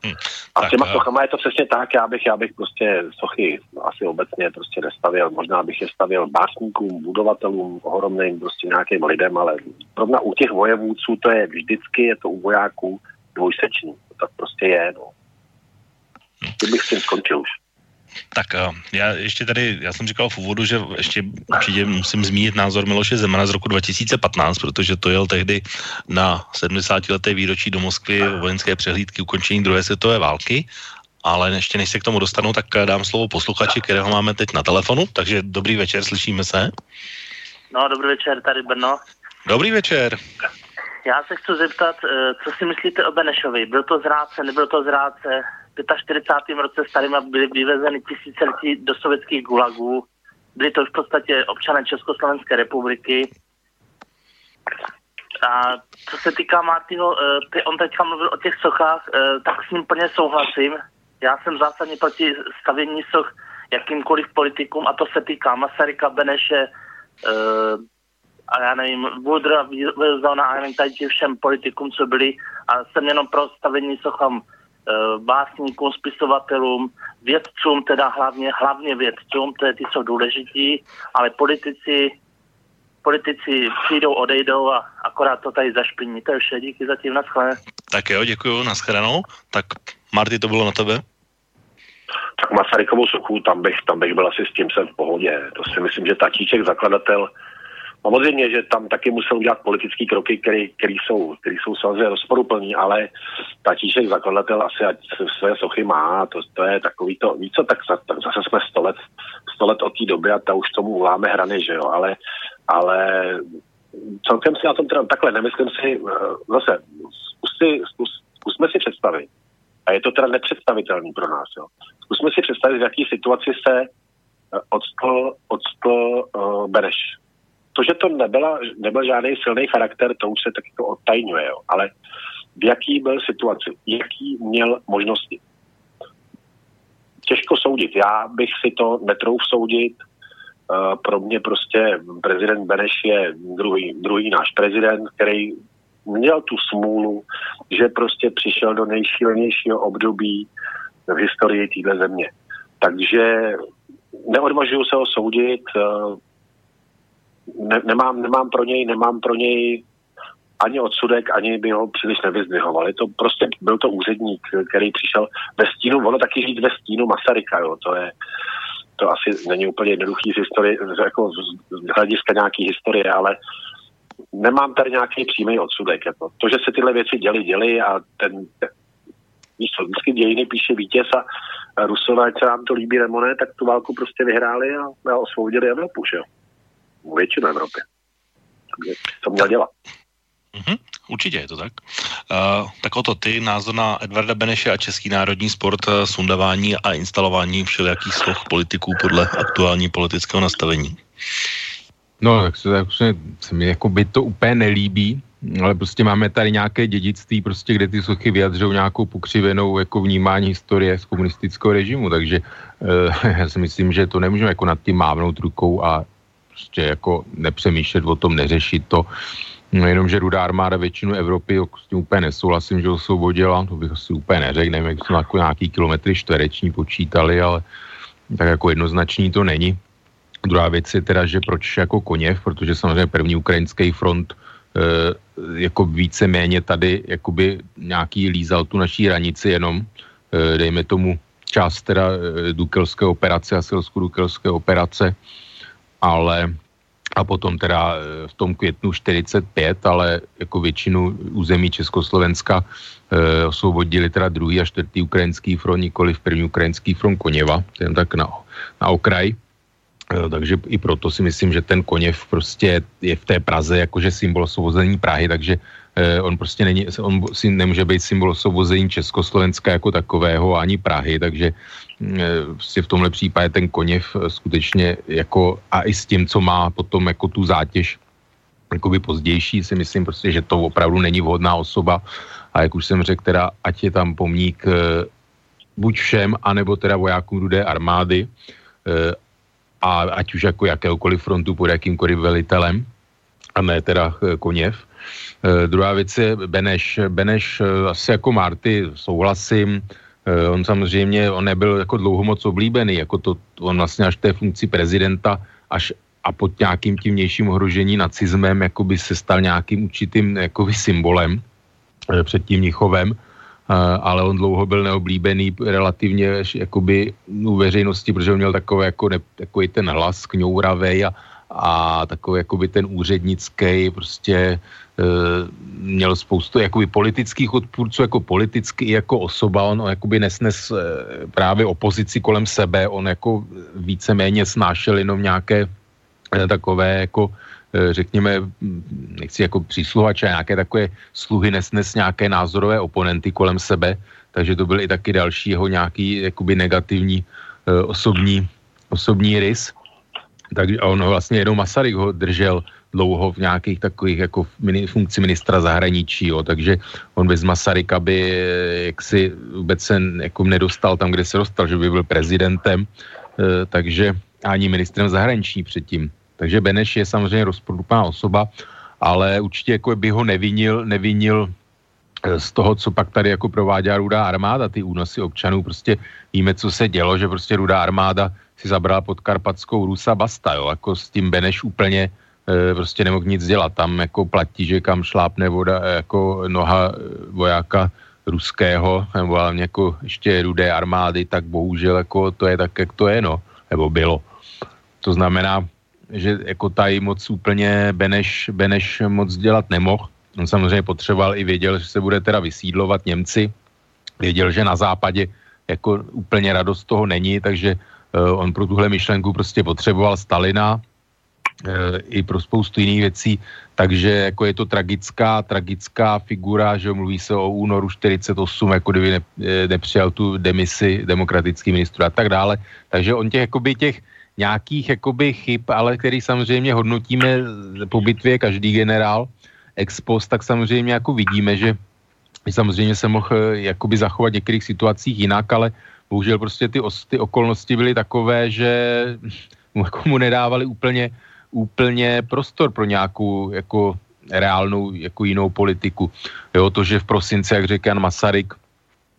Hmm, a s těma sochama je to přesně tak, já bych, já bych prostě sochy asi obecně prostě nestavil, možná bych je stavil básníkům, budovatelům, ohromným prostě nějakým lidem, ale zrovna u těch vojevůdců to je vždycky, je to u vojáků dvojsečný, to tak prostě je, no. Hm. Tím bych s tím skončil už. Tak eh, já ještě tady, já jsem říkal v úvodu, že ještě určitě musím zmínit názor Miloše Zemana z roku 2015, protože to jel tehdy na 70. leté výročí do Moskvy vojenské přehlídky ukončení druhé světové války ale ještě než se k tomu dostanu, tak eh, dám slovo posluchači, kterého máme teď na telefonu, takže dobrý večer, slyšíme se. No, dobrý večer, tady Brno. Dobrý večer. Já se chci zeptat, eh, co si myslíte o Benešovi? Byl to zrádce, nebyl to zrádce? 45. roce starýma byly vyvezeny tisíce lidí do sovětských gulagů. Byli to v podstatě občané Československé republiky. A co se týká Martyho, eh, on teďka mluvil o těch sochách, eh, tak s ním plně souhlasím. Já jsem zásadně proti stavění soch jakýmkoliv politikům a to se týká Masaryka, Beneše, eh, a já nevím, Woodra, Wilsona a nevím, tady všem politikům, co byli a jsem jenom pro stavění sochám básníkům, spisovatelům, vědcům, teda hlavně, hlavně vědcům, to je, ty jsou důležití, ale politici, politici přijdou, odejdou a akorát to tady zašpiní. To je vše, díky zatím, naschle. Tak jo, děkuju, naschledanou. Tak Marty, to bylo na tebe? Tak Masarykovou sochu, tam bych, tam bych byl asi s tím jsem v pohodě. To si myslím, že Tatíček, zakladatel, Samozřejmě, že tam taky musel udělat politické kroky, které jsou, který jsou samozřejmě rozporuplný, ale Tatíšek zakladatel asi ať své sochy má, to, to je takový to, víc co, tak, tak zase jsme 100 let, 100 let od té doby a ta už tomu voláme hrany, že jo, ale, ale celkem si na tom teda takhle nemyslím si, eh, zase zkus si, zkus, zkusme si představit, a je to teda nepředstavitelný pro nás, jo. Zkusme si představit, v jaký situaci se eh, odstl, odstl uh, Beneš to, že to nebyla, nebyl žádný silný charakter, to už se taky to odtajňuje, jo. ale v jaký byl situaci, jaký měl možnosti. Těžko soudit. Já bych si to netrouf soudit. Uh, pro mě prostě prezident Beneš je druhý, druhý náš prezident, který měl tu smůlu, že prostě přišel do nejšílenějšího období v historii téhle země. Takže neodvažuju se ho soudit, uh, ne, nemám, nemám, pro něj, nemám pro něj ani odsudek, ani by ho příliš nevyzdvihovali. To prostě byl to úředník, který přišel ve stínu, ono taky říct ve stínu Masaryka, jo, to je, to asi není úplně jednoduchý z historie, jako z hlediska nějaký historie, ale nemám tady nějaký přímý odsudek. Jako. To, že se tyhle věci děly, děly a ten, víš co, vždycky dějiny píše vítěz a Rusové, se nám to líbí nebo ne, tak tu válku prostě vyhráli a, a osvobodili Evropu, že jo? Většinu Evropy. Co měl dělat? Mm-hmm, určitě je to tak. Uh, tak o to ty, názor na Edvarda Beneše a Český národní sport, uh, sundavání a instalování všelijakých sloh politiků podle aktuální politického nastavení. No, tak se, tak se, se mi jako by to úplně nelíbí, ale prostě máme tady nějaké dědictví, prostě, kde ty sochy vyjadřují nějakou pokřivenou jako vnímání historie z komunistického režimu, takže uh, já si myslím, že to nemůžeme jako nad tím mávnout rukou a prostě jako nepřemýšlet o tom, neřešit to. No jenom, že rudá armáda většinu Evropy s tím úplně nesouhlasím, že osvobodila, to bych asi úplně neřekl, nevím, jak jsou jako nějaký kilometry čtvereční počítali, ale tak jako jednoznačný to není. Druhá věc je teda, že proč jako koněv, protože samozřejmě první ukrajinský front e, jako více-méně tady jakoby nějaký lízal tu naší hranici jenom, e, dejme tomu část teda e, dukelské operace a silsku dukelské operace, ale a potom teda v tom květnu 45, ale jako většinu území Československa e, osvobodili teda druhý a čtvrtý ukrajinský front, nikoli v první ukrajinský front Koněva, ten tak na, na okraj. Eh, takže i proto si myslím, že ten Koněv prostě je v té Praze jakože symbol osvobození Prahy, takže on prostě není, on si nemůže být symbol osvobození Československa jako takového ani Prahy, takže eh, prostě v tomhle případě ten Koněv skutečně jako a i s tím, co má potom jako tu zátěž jakoby pozdější, si myslím prostě, že to opravdu není vhodná osoba a jak už jsem řekl, teda ať je tam pomník buď všem, anebo teda vojákům rudé armády, a ať už jako jakéhokoliv frontu pod jakýmkoliv velitelem, a ne teda eh, Koněv. E, druhá věc je Beneš. Beneš e, asi jako Marty souhlasím, e, on samozřejmě, on nebyl jako dlouho moc oblíbený, jako to, on vlastně až té funkci prezidenta, až a pod nějakým tím vnějším ohrožení nacizmem, jako by se stal nějakým určitým jakoby symbolem před tím Mnichovem ale on dlouho byl neoblíbený relativně jakoby u veřejnosti, protože on měl takové jako ne, takový ten hlas kňouravej a, a takový jakoby ten úřednický prostě e, měl spoustu jakoby politických odpůrců jako politicky jako osoba, on, jakoby nesnes e, právě opozici kolem sebe, on jako víceméně snášel jenom nějaké e, takové jako Eh, řekněme, nechci jako přísluhače, nějaké takové sluhy nesnes nějaké názorové oponenty kolem sebe, takže to byl i taky další jeho nějaký jakoby negativní osobní, osobní rys. Takže on vlastně jenom Masaryk ho držel dlouho v nějakých takových jako mini, funkci ministra zahraničí, jo, takže on bez Masaryka by eh, jaksi vůbec se jako nedostal tam, kde se dostal, že by byl prezidentem, e, takže ani ministrem zahraničí předtím. Takže Beneš je samozřejmě rozprudná osoba, ale určitě jako by ho nevinil, nevinil eh, z toho, co pak tady jako provádá rudá armáda, ty únosy občanů, prostě víme, co se dělo, že prostě rudá armáda si zabrala pod Karpatskou Rusa basta, jo, jako s tím Beneš úplně e, prostě nemohl nic dělat, tam jako platí, že kam šlápne voda, eh, jako noha vojáka ruského, nebo hlavně jako ještě rudé armády, tak bohužel jako to je tak, jak to je, no, nebo bylo. To znamená, že jako tady moc úplně Beneš, Beneš moc dělat nemohl. On samozřejmě potřeboval i věděl, že se bude teda vysídlovat Němci. Věděl, že na západě jako úplně radost toho není, takže on pro tuhle myšlenku prostě potřeboval Stalina uh, i pro spoustu jiných věcí, takže jako je to tragická, tragická figura, že mluví se o únoru 48, jako kdyby ne, eh, nepřijal tu demisi demokratický ministr a tak dále. Takže on těch, jakoby těch nějakých jakoby chyb, ale který samozřejmě hodnotíme po bitvě každý generál ex post, tak samozřejmě jako vidíme, že samozřejmě se mohl eh, jakoby zachovat v některých situacích jinak, ale bohužel prostě ty, ty okolnosti byly takové, že mu, jako mu nedávali úplně, úplně prostor pro nějakou jako reálnou jako jinou politiku. Jo, to, že v prosinci, jak řekl Jan Masaryk,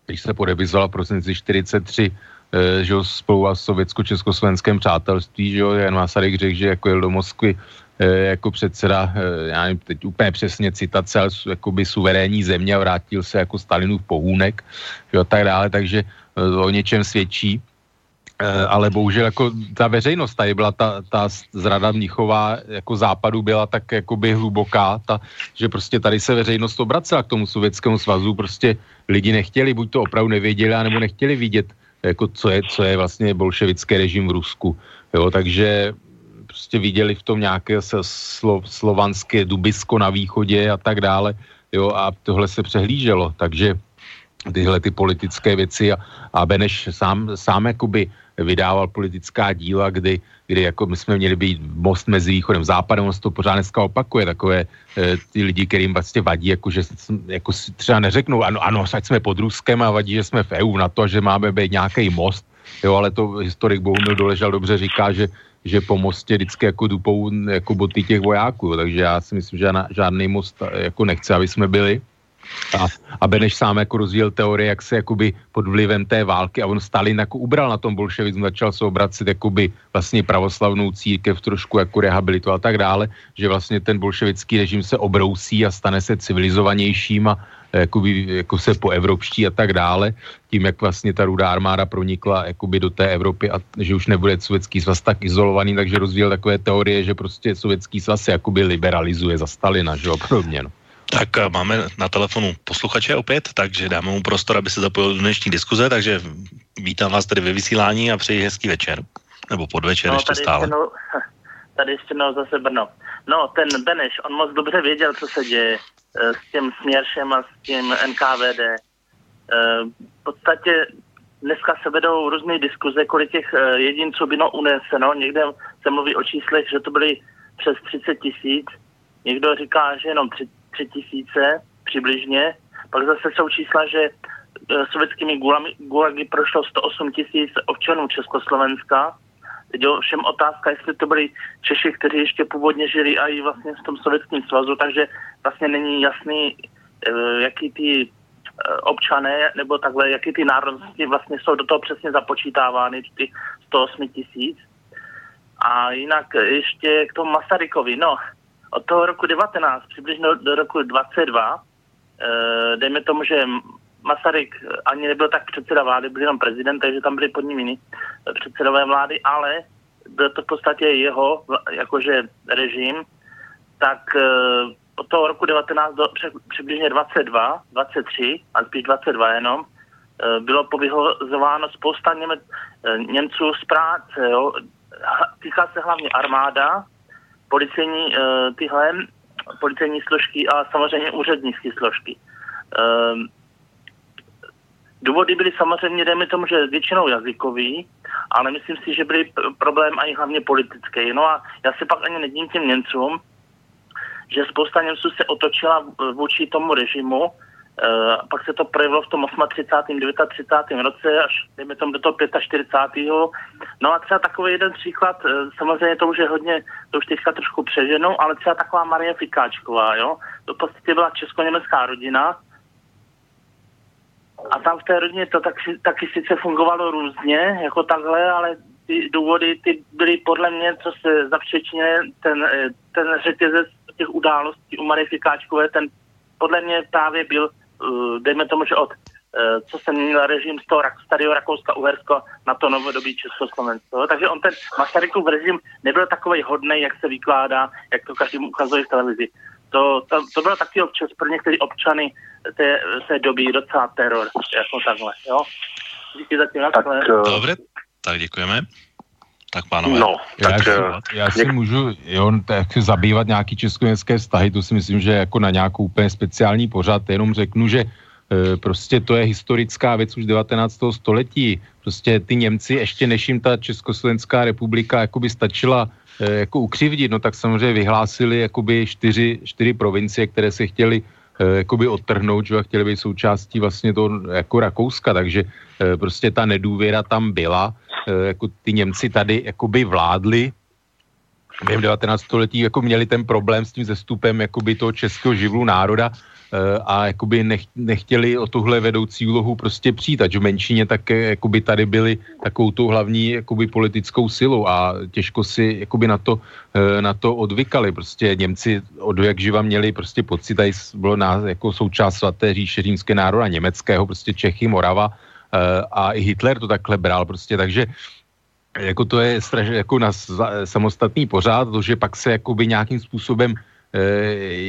když se podepisoval v prosinci 43 Eh, že jo, spolu a sovětsko-československém přátelství, že jo, Jan Masaryk řekl, že jako jel do Moskvy eh, jako předseda, eh, já nevím teď úplně přesně citace, ale jakoby suverénní země a vrátil se jako Stalinův pohůnek, jo, tak dále, takže o něčem svědčí. Ale bohužel jako ta veřejnost tady byla, ta, ta zrada Mnichová jako západu byla tak jakoby hluboká, ta, že prostě tady se veřejnost obracela k tomu sovětskému svazu, prostě lidi nechtěli, buď to opravdu nevěděli, anebo nechtěli vidět jako co je, co je vlastně bolševický režim v Rusku. Jo, takže prostě viděli v tom nějaké slo, slovanské dubisko na východě a tak dále. Jo, a tohle se přehlíželo, takže tyhle ty politické věci a, a Beneš sám, sám jakoby vydával politická díla, kdy, kdy jako my jsme měli být most mezi východem a západem, on to pořád dneska opakuje, takové e, ty lidi, kterým vlastně vadí, jako, že jako si třeba neřeknou, ano, ano, ať jsme pod Ruskem a vadí, že jsme v EU na to, že máme být nějaký most, jo, ale to historik Bohumil Doležal dobře říká, že že po mostě vždycky jako dupou jako boty těch vojáků, takže já si myslím, že žádný most jako nechce, aby jsme byli. A, a Beneš sám jako rozvíjel teorie, jak se jakoby pod vlivem té války a on Stalin jako ubral na tom bolševismu, začal se obracet jakoby vlastně pravoslavnou církev trošku jako rehabilitu a tak dále, že vlastně ten bolševický režim se obrousí a stane se civilizovanějším a jakoby, jako se po evropští a tak dále, tím, jak vlastně ta rudá armáda pronikla jakoby do té Evropy a že už nebude sovětský svaz tak izolovaný, takže rozvíjel takové teorie, že prostě sovětský svaz se jakoby liberalizuje za Stalina, že jo, podobně, no. Tak eh, máme na telefonu posluchače opět, takže dáme mu prostor, aby se zapojil do dnešní diskuze, takže vítám vás tady ve vysílání a přeji hezký večer. Nebo podvečer no, ještě tady stále. Ještě no, tady ještě no, zase Brno. No, ten Beneš, on moc dobře věděl, co se děje eh, s tím směršem a s tím NKVD. Eh, v podstatě dneska se vedou různé diskuze, kolik těch jedinců bylo uneseno. Někde se mluví o číslech, že to byly přes 30 tisíc. Někdo říká, že jenom 3 tisíce přibližně. Pak zase jsou čísla, že e, sovětskými gulagy prošlo 108 tisíc občanů Československa. Teď je všem otázka, jestli to byli Češi, kteří ještě původně žili i vlastně v tom sovětském svazu, takže vlastně není jasný, e, jaký ty e, občané, nebo takhle, jaký ty národnosti vlastně jsou do toho přesně započítávány, ty 108 tisíc. A jinak ještě k tomu Masarykovi, no, od toho roku 19, přibližně do roku 22, eh, dejme tomu, že Masaryk ani nebyl tak předseda vlády, byl jenom prezident, takže tam byli pod ním jiný předsedové vlády, ale byl to v podstatě jeho, jakože režim, tak eh, od toho roku 19 do přibližně 22, 23, a spíš 22 jenom, eh, bylo povyhozováno spousta Něme, Němců z práce. Jo. Týká se hlavně armáda, policejní uh, tyhle policejní složky a samozřejmě úřednické složky. Uh, důvody byly samozřejmě, dejme tomu, že většinou jazykový, ale myslím si, že byly problém i hlavně politický. No a já se pak ani nedím těm Němcům, že spousta Němců se otočila vůči tomu režimu, Uh, pak se to projevilo v tom 38. 39. roce až dejme tomu do toho 45. No a třeba takový jeden příklad, uh, samozřejmě to už je hodně, to už teďka trošku přeženou, ale třeba taková Marie Fikáčková, jo, to v podstatě byla česko-německá rodina a tam v té rodině to taky, taky sice fungovalo různě, jako takhle, ale ty důvody ty byly podle mě, co se zapřečně, ten, eh, ten řetězec těch událostí u Marie Fikáčkové, ten podle mě právě byl Eh, dejme tomu, že od eh, co se měnil režim z toho starého Rakouska-Uhersko na to novodobí Československo. Takže on ten Masarykův režim nebyl takový hodný, jak se vykládá, jak to každý ukazuje v televizi. To, to, to bylo taky občas pro některé občany té, té doby docela teror, jako takhle, jo. Díky za tím, tak, uh... Dobře, tak děkujeme. Tak pánové. No, tak, já, si, já si můžu jo, tak zabývat nějaký česko-německé vztahy, to si myslím, že jako na nějakou úplně speciální pořad, jenom řeknu, že e, prostě to je historická věc už 19. století. Prostě ty Němci, ještě než jim ta Československá republika jakoby stačila e, jako ukřivdit, no tak samozřejmě vyhlásili jakoby čtyři, čtyři provincie, které se chtěli jakoby odtrhnout, že a chtěli být součástí vlastně toho jako Rakouska, takže e, prostě ta nedůvěra tam byla Eh, jako ty Němci tady jakoby vládli během 19. století jako měli ten problém s tím zestupem jakoby toho českého živlu národa eh, a jakoby nech, nechtěli o tuhle vedoucí úlohu prostě přijít, ať v menšině tak jakoby tady byli takovou tou hlavní jakoby politickou silou. A těžko si jakoby na to, eh, na to odvykali. Prostě Němci od jak živa měli prostě pocit, tady bylo na, jako součást svaté říše římské národa německého, prostě Čechy, Morava, Eh, a i Hitler to takhle bral prostě, takže jako to je strašně jako na samostatný pořád, to, že pak se jakoby nějakým způsobem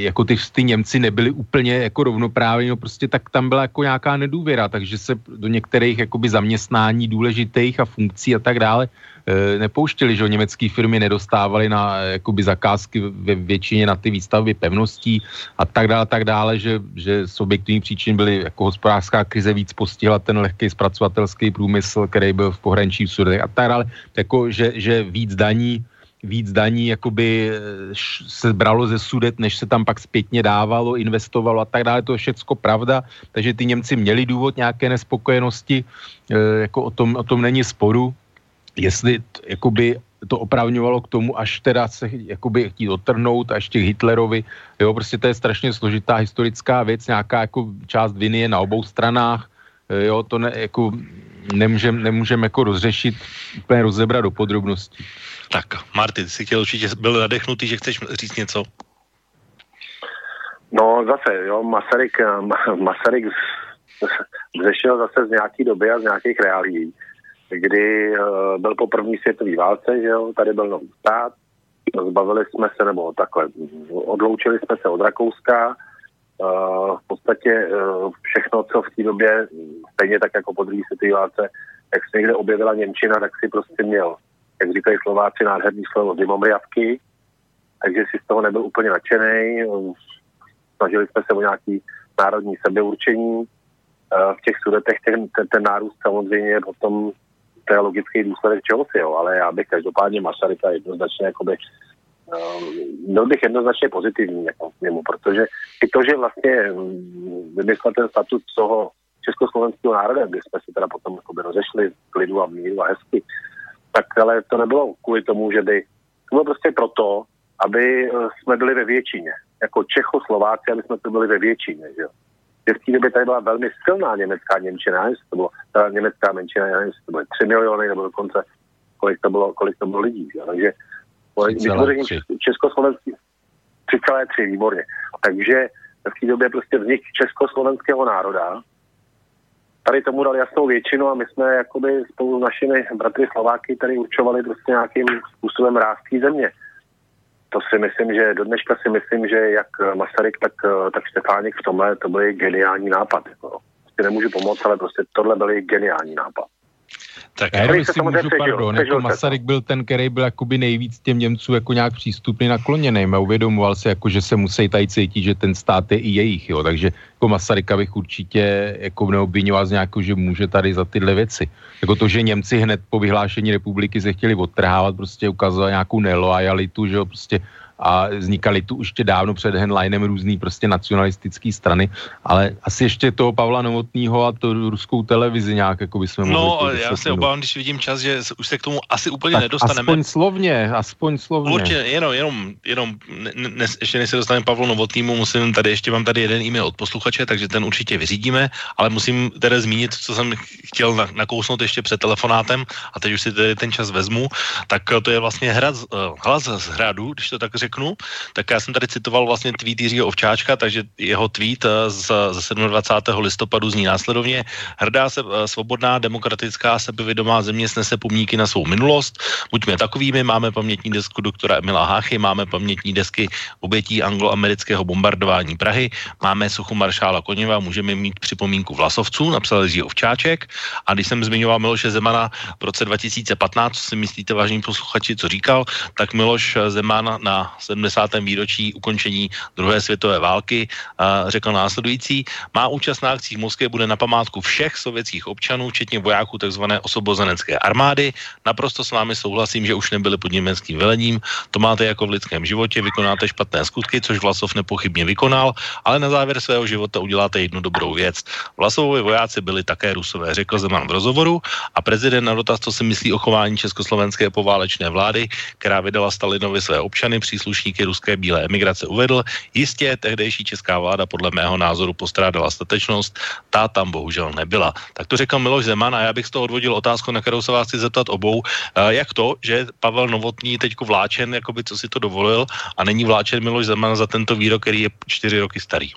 jako ty, ty Němci nebyli úplně jako rovnoprávní, no prostě tak tam byla jako nějaká nedůvěra, takže se do některých jakoby zaměstnání důležitých a funkcí a tak dále e, nepouštěli, že německé firmy nedostávaly na jakoby zakázky ve většině na ty výstavby pevností a tak dále, tak dále, že, že z objektivních příčin byly jako hospodářská krize víc postihla ten lehký zpracovatelský průmysl, který byl v pohraničí v a tak dále, jako, že, že víc daní víc daní jakoby eh, se bralo ze sudet, než se tam pak zpětně dávalo, investovalo a tak dále. To je všecko pravda, takže ty Němci měli důvod nějaké nespokojenosti, eh, jako o tom, o tom není sporu. Jestli jakoby to opravňovalo k tomu, až teda se jakoby chtít otrhnout, až těch Hitlerovi, jo, prostě to je strašně složitá historická věc, nějaká jako část viny je na obou stranách, jo, to ne, jako nemůžeme nemůžem jako rozřešit, úplně rozebrat do podrobností. Tak, Martin, jsi chtěl určitě, byl nadechnutý, že chceš říct něco? No zase, jo, Masaryk, Masaryk zešel zase z nějaký doby a z nějakých reálí, kdy uh, byl po první světové válce, že jo, tady byl nový stát, zbavili jsme se, nebo takhle, odloučili jsme se od Rakouska, uh, v podstatě uh, všechno, co v té době, stejně tak jako po druhé světové válce, jak se někde objevila Němčina, tak si prostě měl jak říkají Slováci, nádherný slovo zimomriavky, takže si z toho nebyl úplně nadšený. Snažili jsme se o nějaký národní sebeurčení. Eh, v těch sudetech ten, ten, ten nárůst samozřejmě potom to je logický důsledek čeho si, jo, ale já bych každopádně Masaryka jednoznačně jakoby byl bych jednoznačně pozitivní jako k němu, protože i to, že vlastně mm, vymyslel ten statut toho československého národa, kdy jsme si teda potom rozešli v klidu a míru a hezky, tak ale to nebylo kvůli tomu, že by, to bylo prostě proto, aby eh, jsme byli ve většině. Jako Čechoslováci, aby jsme to byli ve většině, že jo. V té době tady byla velmi silná německá Němčina, jestli to bylo, ta německá menšina, jestli to byly 3 miliony, nebo dokonce kolik to bylo, kolik to bylo lidí, že? takže když řeknu československý 3,3, výborně. Takže v té době prostě vznik československého národa tady tomu dali jasnou většinu a my jsme jakoby spolu s našimi bratry Slováky tady určovali prostě nějakým způsobem rázký země. To si myslím, že do dneška si myslím, že jak Masaryk, tak, tak Štefánik v tomhle to byl geniální nápad. Jako. Prostě nemůžu pomoct, ale prostě tohle byl geniální nápad. Tak já jenom si můžu, pardon, jako Masaryk byl ten, který byl jakoby nejvíc těm Němcům jako nějak přístupně nakloněný. A uvědomoval se, jako, že se musí tady cítit, že ten stát je i jejich, jo, takže jako Masaryka bych určitě jako neobvinoval z nějakou, že může tady za tyhle věci. Jako to, že Němci hned po vyhlášení republiky se chtěli odtrhávat, prostě ukazovat nějakou nelojalitu, že jo, prostě a vznikaly tu už dávno před Henleinem různý prostě nacionalistické strany, ale asi ještě toho Pavla Novotného a to ruskou televizi nějak jako bychom no, mohli. No, já se obávám, když vidím čas, že už se k tomu asi úplně tak nedostaneme. Aspoň slovně, aspoň slovně. Určitě, jenom, jenom, jenom ne, ne, ještě než se dostaneme Pavlu Novotnému, musím tady, ještě mám tady jeden e-mail od posluchače, takže ten určitě vyřídíme, ale musím tedy zmínit, co jsem chtěl nakousnout ještě před telefonátem a teď už si tedy ten čas vezmu, tak to je vlastně hra, hlas z hradu, když to tak řeknu řeknu, tak já jsem tady citoval vlastně tweet Jiřího Ovčáčka, takže jeho tweet eh, z, z 27. listopadu zní následovně. Hrdá se eh, svobodná, demokratická, sebevědomá země snese pomníky na svou minulost. Buďme takovými, máme pamětní desku doktora Emila Háchy, máme pamětní desky obětí angloamerického bombardování Prahy, máme suchu maršála Koněva, můžeme mít připomínku Vlasovců, napsal Jiří Ovčáček. A když jsem zmiňoval Miloše Zemana v roce 2015, co si myslíte, vážní posluchači, co říkal, tak Miloš Zeman na 70. výročí ukončení druhé světové války řekl následující. Má účast na akcích v Moskvě bude na památku všech sovětských občanů, včetně vojáků tzv. osobozenecké armády. Naprosto s vámi souhlasím, že už nebyli pod německým velením. To máte jako v lidském životě, vykonáte špatné skutky, což Vlasov nepochybně vykonal, ale na závěr svého života uděláte jednu dobrou věc. Vlasovovi vojáci byli také rusové, řekl Zeman v rozhovoru a prezident na dotaz, co si myslí o chování československé poválečné vlády, která vydala Stalinovi své občany, příslušníky ruské bílé emigrace uvedl, jistě tehdejší česká vláda podle mého názoru postrádala statečnost, ta tam bohužel nebyla. Tak to řekl Miloš Zeman a já bych z toho odvodil otázku, na kterou se vás chci zeptat obou. Jak to, že Pavel Novotný teď vláčen, jakoby co si to dovolil a není vláčen Miloš Zeman za tento výrok, který je čtyři roky starý?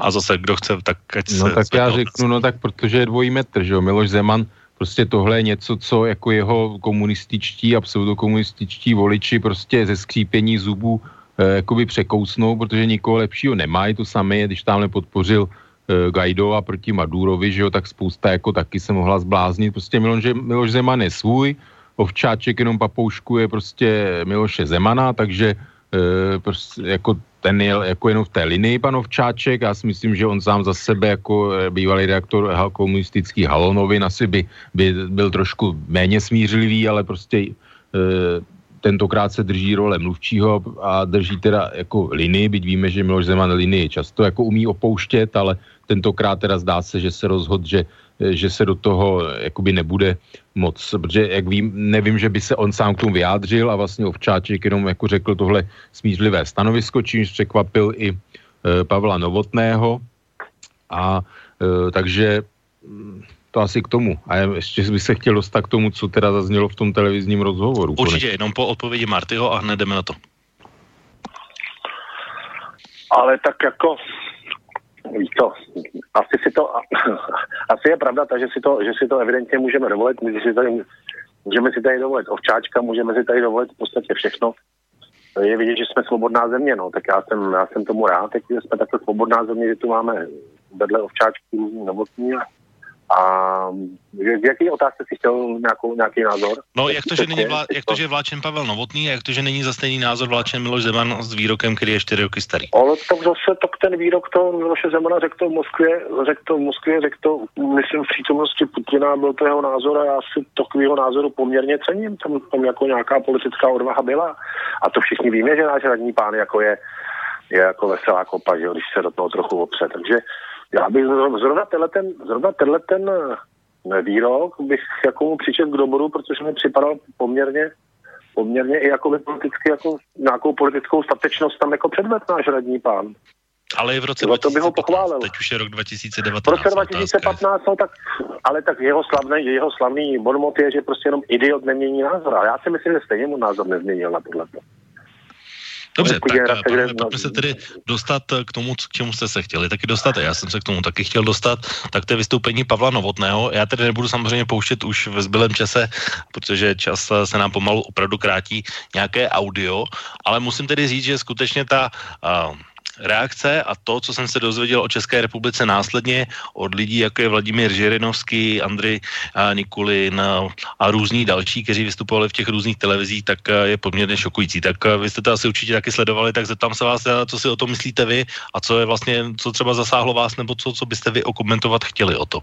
A zase, kdo chce, tak ať se... No tak já řeknu, no tak protože je dvojí metr, že jo, Miloš Zeman prostě tohle je něco, co jako jeho komunističtí a pseudokomunističtí voliči prostě ze skřípění zubů jakoby překousnou, protože nikoho lepšího nemají, to samé, když tamhle podpořil e, Gajdova proti Madurovi, že jo, tak spousta jako taky se mohla zbláznit, prostě Miloš, Miloš Zeman je svůj, Ovčáček jenom papouškuje prostě Miloše Zemana, takže e, prostě jako ten je jako jenom v té linii pan Ovčáček. Já si myslím, že on sám za sebe jako e, bývalý reaktor komunistický halonovin asi by, by byl trošku méně smířlivý, ale prostě e, tentokrát se drží role mluvčího a drží teda jako linii, byť víme, že Miloš Zeman linii často jako umí opouštět, ale tentokrát teda zdá se, že se rozhodl, že že se do toho jakoby nebude moc, protože jak vím, nevím, že by se on sám k tomu vyjádřil a vlastně Ovčáček jenom jako řekl tohle smířlivé stanovisko, čímž překvapil i e, Pavla Novotného a e, takže mm, to asi k tomu. A ještě bych se chtěl dostat k tomu, co teda zaznělo v tom televizním rozhovoru. Určitě, jenom po odpovědi Martyho a hned jdeme na to. Ale tak jako Víš co, asi si to, asi je pravda ta, že si to, že si to evidentně můžeme dovolit, my si tady, můžeme si tady dovolit ovčáčka, můžeme si tady dovolit v podstatě všechno. Je vidět, že jsme svobodná země, no, tak já jsem, já jsem tomu rád, teď jsme takhle svobodná země, že tu máme vedle ovčáčků novotní a a v jaké otázce si chtěl nějakou, nějaký názor? No, jak to, že, není vlá, jak to, že vláčen Pavel Novotný a jak to, že není za stejný názor vláčen Miloš Zeman s výrokem, který je 4 roky starý? Ale tak zase tak ten výrok to Miloše Zemana řekl to v Moskvě, řekl to v Moskvě, řekl to, myslím, v přítomnosti Putina, byl to jeho názor a já si takového názoru poměrně cením. Tam, tam jako nějaká politická odvaha byla. A to všichni víme, že náš radní pán jako je, je jako veselá kopa, že když se do toho trochu opře. Takže já bych zrovna tenhle ten, zrovna tenhle ten eh, výrok bych jako mu přičet k doboru, protože mi připadal poměrně poměrně i jako politicky, jako nějakou politickou statečnost tam jako předved náš radní pán. Ale i v roce 2015, to by ho pochválil. teď už je rok 2019. V roce 2015, no tak, ale tak jeho slavný, jeho slavný bonmot je, že prostě jenom idiot nemění názor. A já si myslím, že stejně mu názor nezměnil na tohle. Dobře, tak pánové, pojďme se tedy dostat k tomu, k čemu jste se chtěli taky dostat. Já jsem se k tomu taky chtěl dostat. Tak to je vystoupení Pavla Novotného. Já tedy nebudu samozřejmě pouštět už ve zbylém čase, protože čas se nám pomalu opravdu krátí nějaké audio, ale musím tedy říct, že skutečně ta uh, reakce a to, co jsem se dozvěděl o České republice následně od lidí, jako je Vladimír Žirinovský, Andrej Nikulin a různí další, kteří vystupovali v těch různých televizích, tak je poměrně šokující. Tak vy jste to asi určitě taky sledovali, tak zeptám se vás, co si o tom myslíte vy a co je vlastně, co třeba zasáhlo vás, nebo co, co byste vy okomentovat chtěli o to.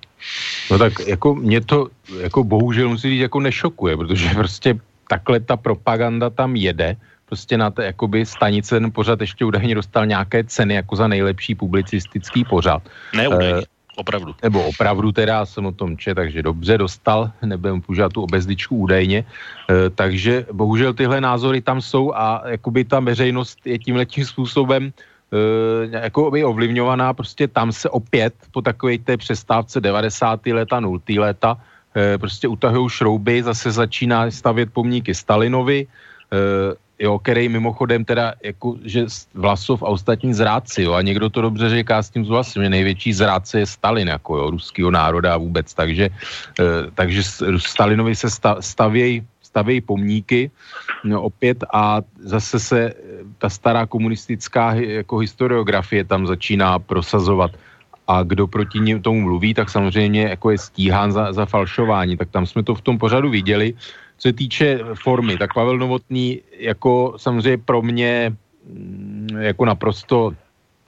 No tak jako mě to jako bohužel musí říct jako nešokuje, protože prostě takhle ta propaganda tam jede prostě na té jakoby stanice ten pořad ještě údajně dostal nějaké ceny jako za nejlepší publicistický pořad. Ne údajně. Uh, Opravdu. Nebo opravdu teda jsem o tom čet, takže dobře dostal, nebudem používat tu obezličku údajně. E, takže bohužel tyhle názory tam jsou a jakoby ta veřejnost je tímhletím způsobem e, jako by ovlivňovaná, prostě tam se opět po takové té přestávce 90. leta, 0. leta e, prostě utahují šrouby, zase začíná stavět pomníky Stalinovi, e, jo, který mimochodem teda, jako, že Vlasov a ostatní zrádci, jo, a někdo to dobře říká s tím zhlasem, že největší zrádce je Stalin, jako jo, ruského národa a vůbec, takže, e, takže Stalinovi se stavějí stavějí pomníky no, opět a zase se eh, ta stará komunistická jako historiografie tam začíná prosazovat. A kdo proti něm tomu mluví, tak samozřejmě jako je stíhán za, za falšování, tak tam jsme to v tom pořadu viděli co se týče formy, tak Pavel Novotný jako samozřejmě pro mě mm, jako naprosto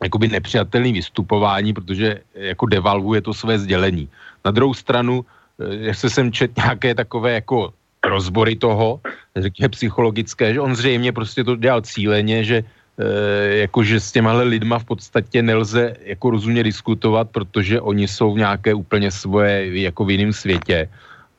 jakoby nepřijatelný vystupování, protože jako devalvuje to své sdělení. Na druhou stranu, eh, jak se jsem čet nějaké takové jako rozbory toho, řekněme psychologické, že on zřejmě prostě to dělal cíleně, že e, jakože s těma lidma v podstatě nelze jako rozumně diskutovat, protože oni jsou v nějaké úplně svoje, jako v jiném světě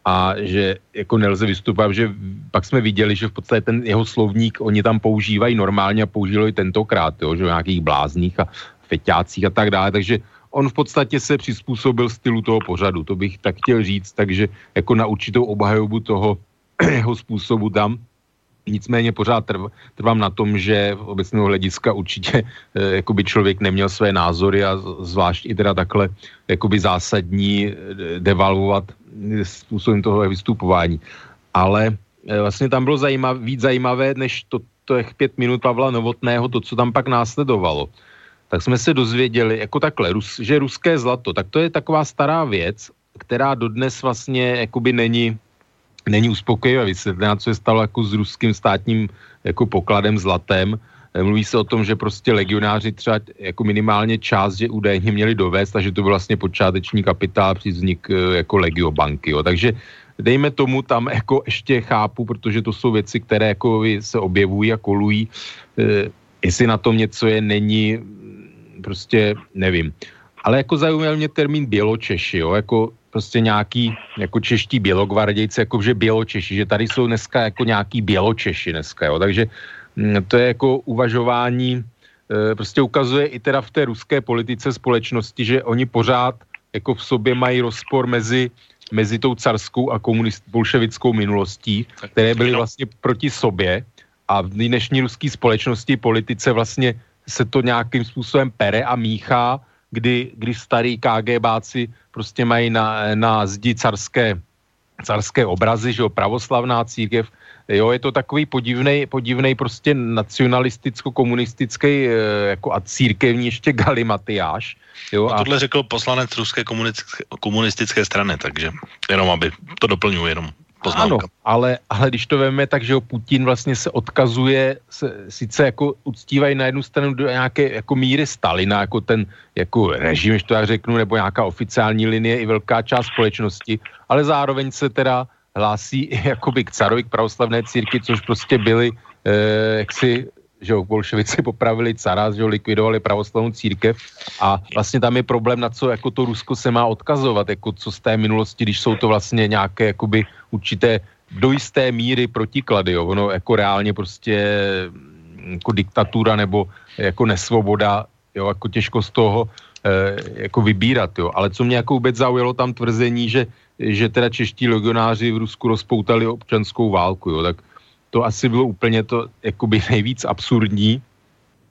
a že jako nelze vystupovat, že pak jsme viděli, že v podstatě ten jeho slovník oni tam používají normálně a použili tentokrát, jo, že v nějakých blázních a feťácích a tak dále, takže on v podstatě se přizpůsobil stylu toho pořadu, to bych tak chtěl říct, takže jako na určitou obhajobu toho jeho způsobu tam Nicméně pořád trv, trvám na tom, že v obecného hlediska určitě e, jakoby člověk neměl své názory a zvlášť i teda takhle jakoby zásadní e, devalvovat způsobem toho vystupování. Ale vlastně tam bylo zajímavé, víc zajímavé, než to, těch pět minut Pavla Novotného, to, co tam pak následovalo, tak jsme se dozvěděli, jako takhle, Rus, že ruské zlato, tak to je taková stará věc, která dodnes vlastně jakoby není, není uspokojivě vysvětlená, co je stalo jako s ruským státním jako pokladem zlatem. Mluví se o tom, že prostě legionáři třeba jako minimálně část, že údajně měli dovést a že to byl vlastně počáteční kapitál při vznik e, jako legiobanky. Jo. Takže dejme tomu tam jako ještě chápu, protože to jsou věci, které jako se objevují a kolují. E, jestli na tom něco je, není, prostě nevím. Ale jako zajímal mě termín Běločeši, jo, jako prostě nějaký jako čeští bělogvardějci, jako že Běločeši, že tady jsou dneska jako nějaký Běločeši dneska, jo, takže mm, to je jako uvažování, e, prostě ukazuje i teda v té ruské politice společnosti, že oni pořád jako v sobě mají rozpor mezi mezi tou carskou a komunist, bolševickou minulostí, které byly vlastně proti sobě a v dnešní ruské společnosti politice vlastně se to nějakým způsobem pere a míchá, kdy, kdy starý KGBáci prostě mají na, na zdi carské, carské obrazy, že jo, pravoslavná církev, Jo, je to takový podivný, podivný prostě nacionalisticko-komunistický e, jako a církevní ještě galimatiáž. Jo, a tohle řekl poslanec ruské komunistické, komunistické strany, takže jenom aby to doplňuje jenom poznámka. Ano, ale, ale když to veme, tak, že Putin vlastně se odkazuje, se, sice jako uctívají na jednu stranu do nějaké jako míry Stalina, jako ten jako režim, že to já řeknu, nebo nějaká oficiální linie i velká část společnosti, ale zároveň se teda hlásí i jakoby k carovi, k pravoslavné círky, což prostě byli eh, jaksi že jo, bolševici popravili cara, že jo, likvidovali pravoslavnou církev a vlastně tam je problém, na co jako to Rusko se má odkazovat, jako co z té minulosti, když jsou to vlastně nějaké jakoby určité do jisté míry protiklady, jo, ono jako reálně prostě jako diktatura nebo jako nesvoboda, jo, jako těžko z toho e, jako vybírat, jo, ale co mě jako vůbec zaujalo tam tvrzení, že že teda čeští legionáři v Rusku rozpoutali občanskou válku, jo, tak to asi bylo úplně to jakoby nejvíc absurdní,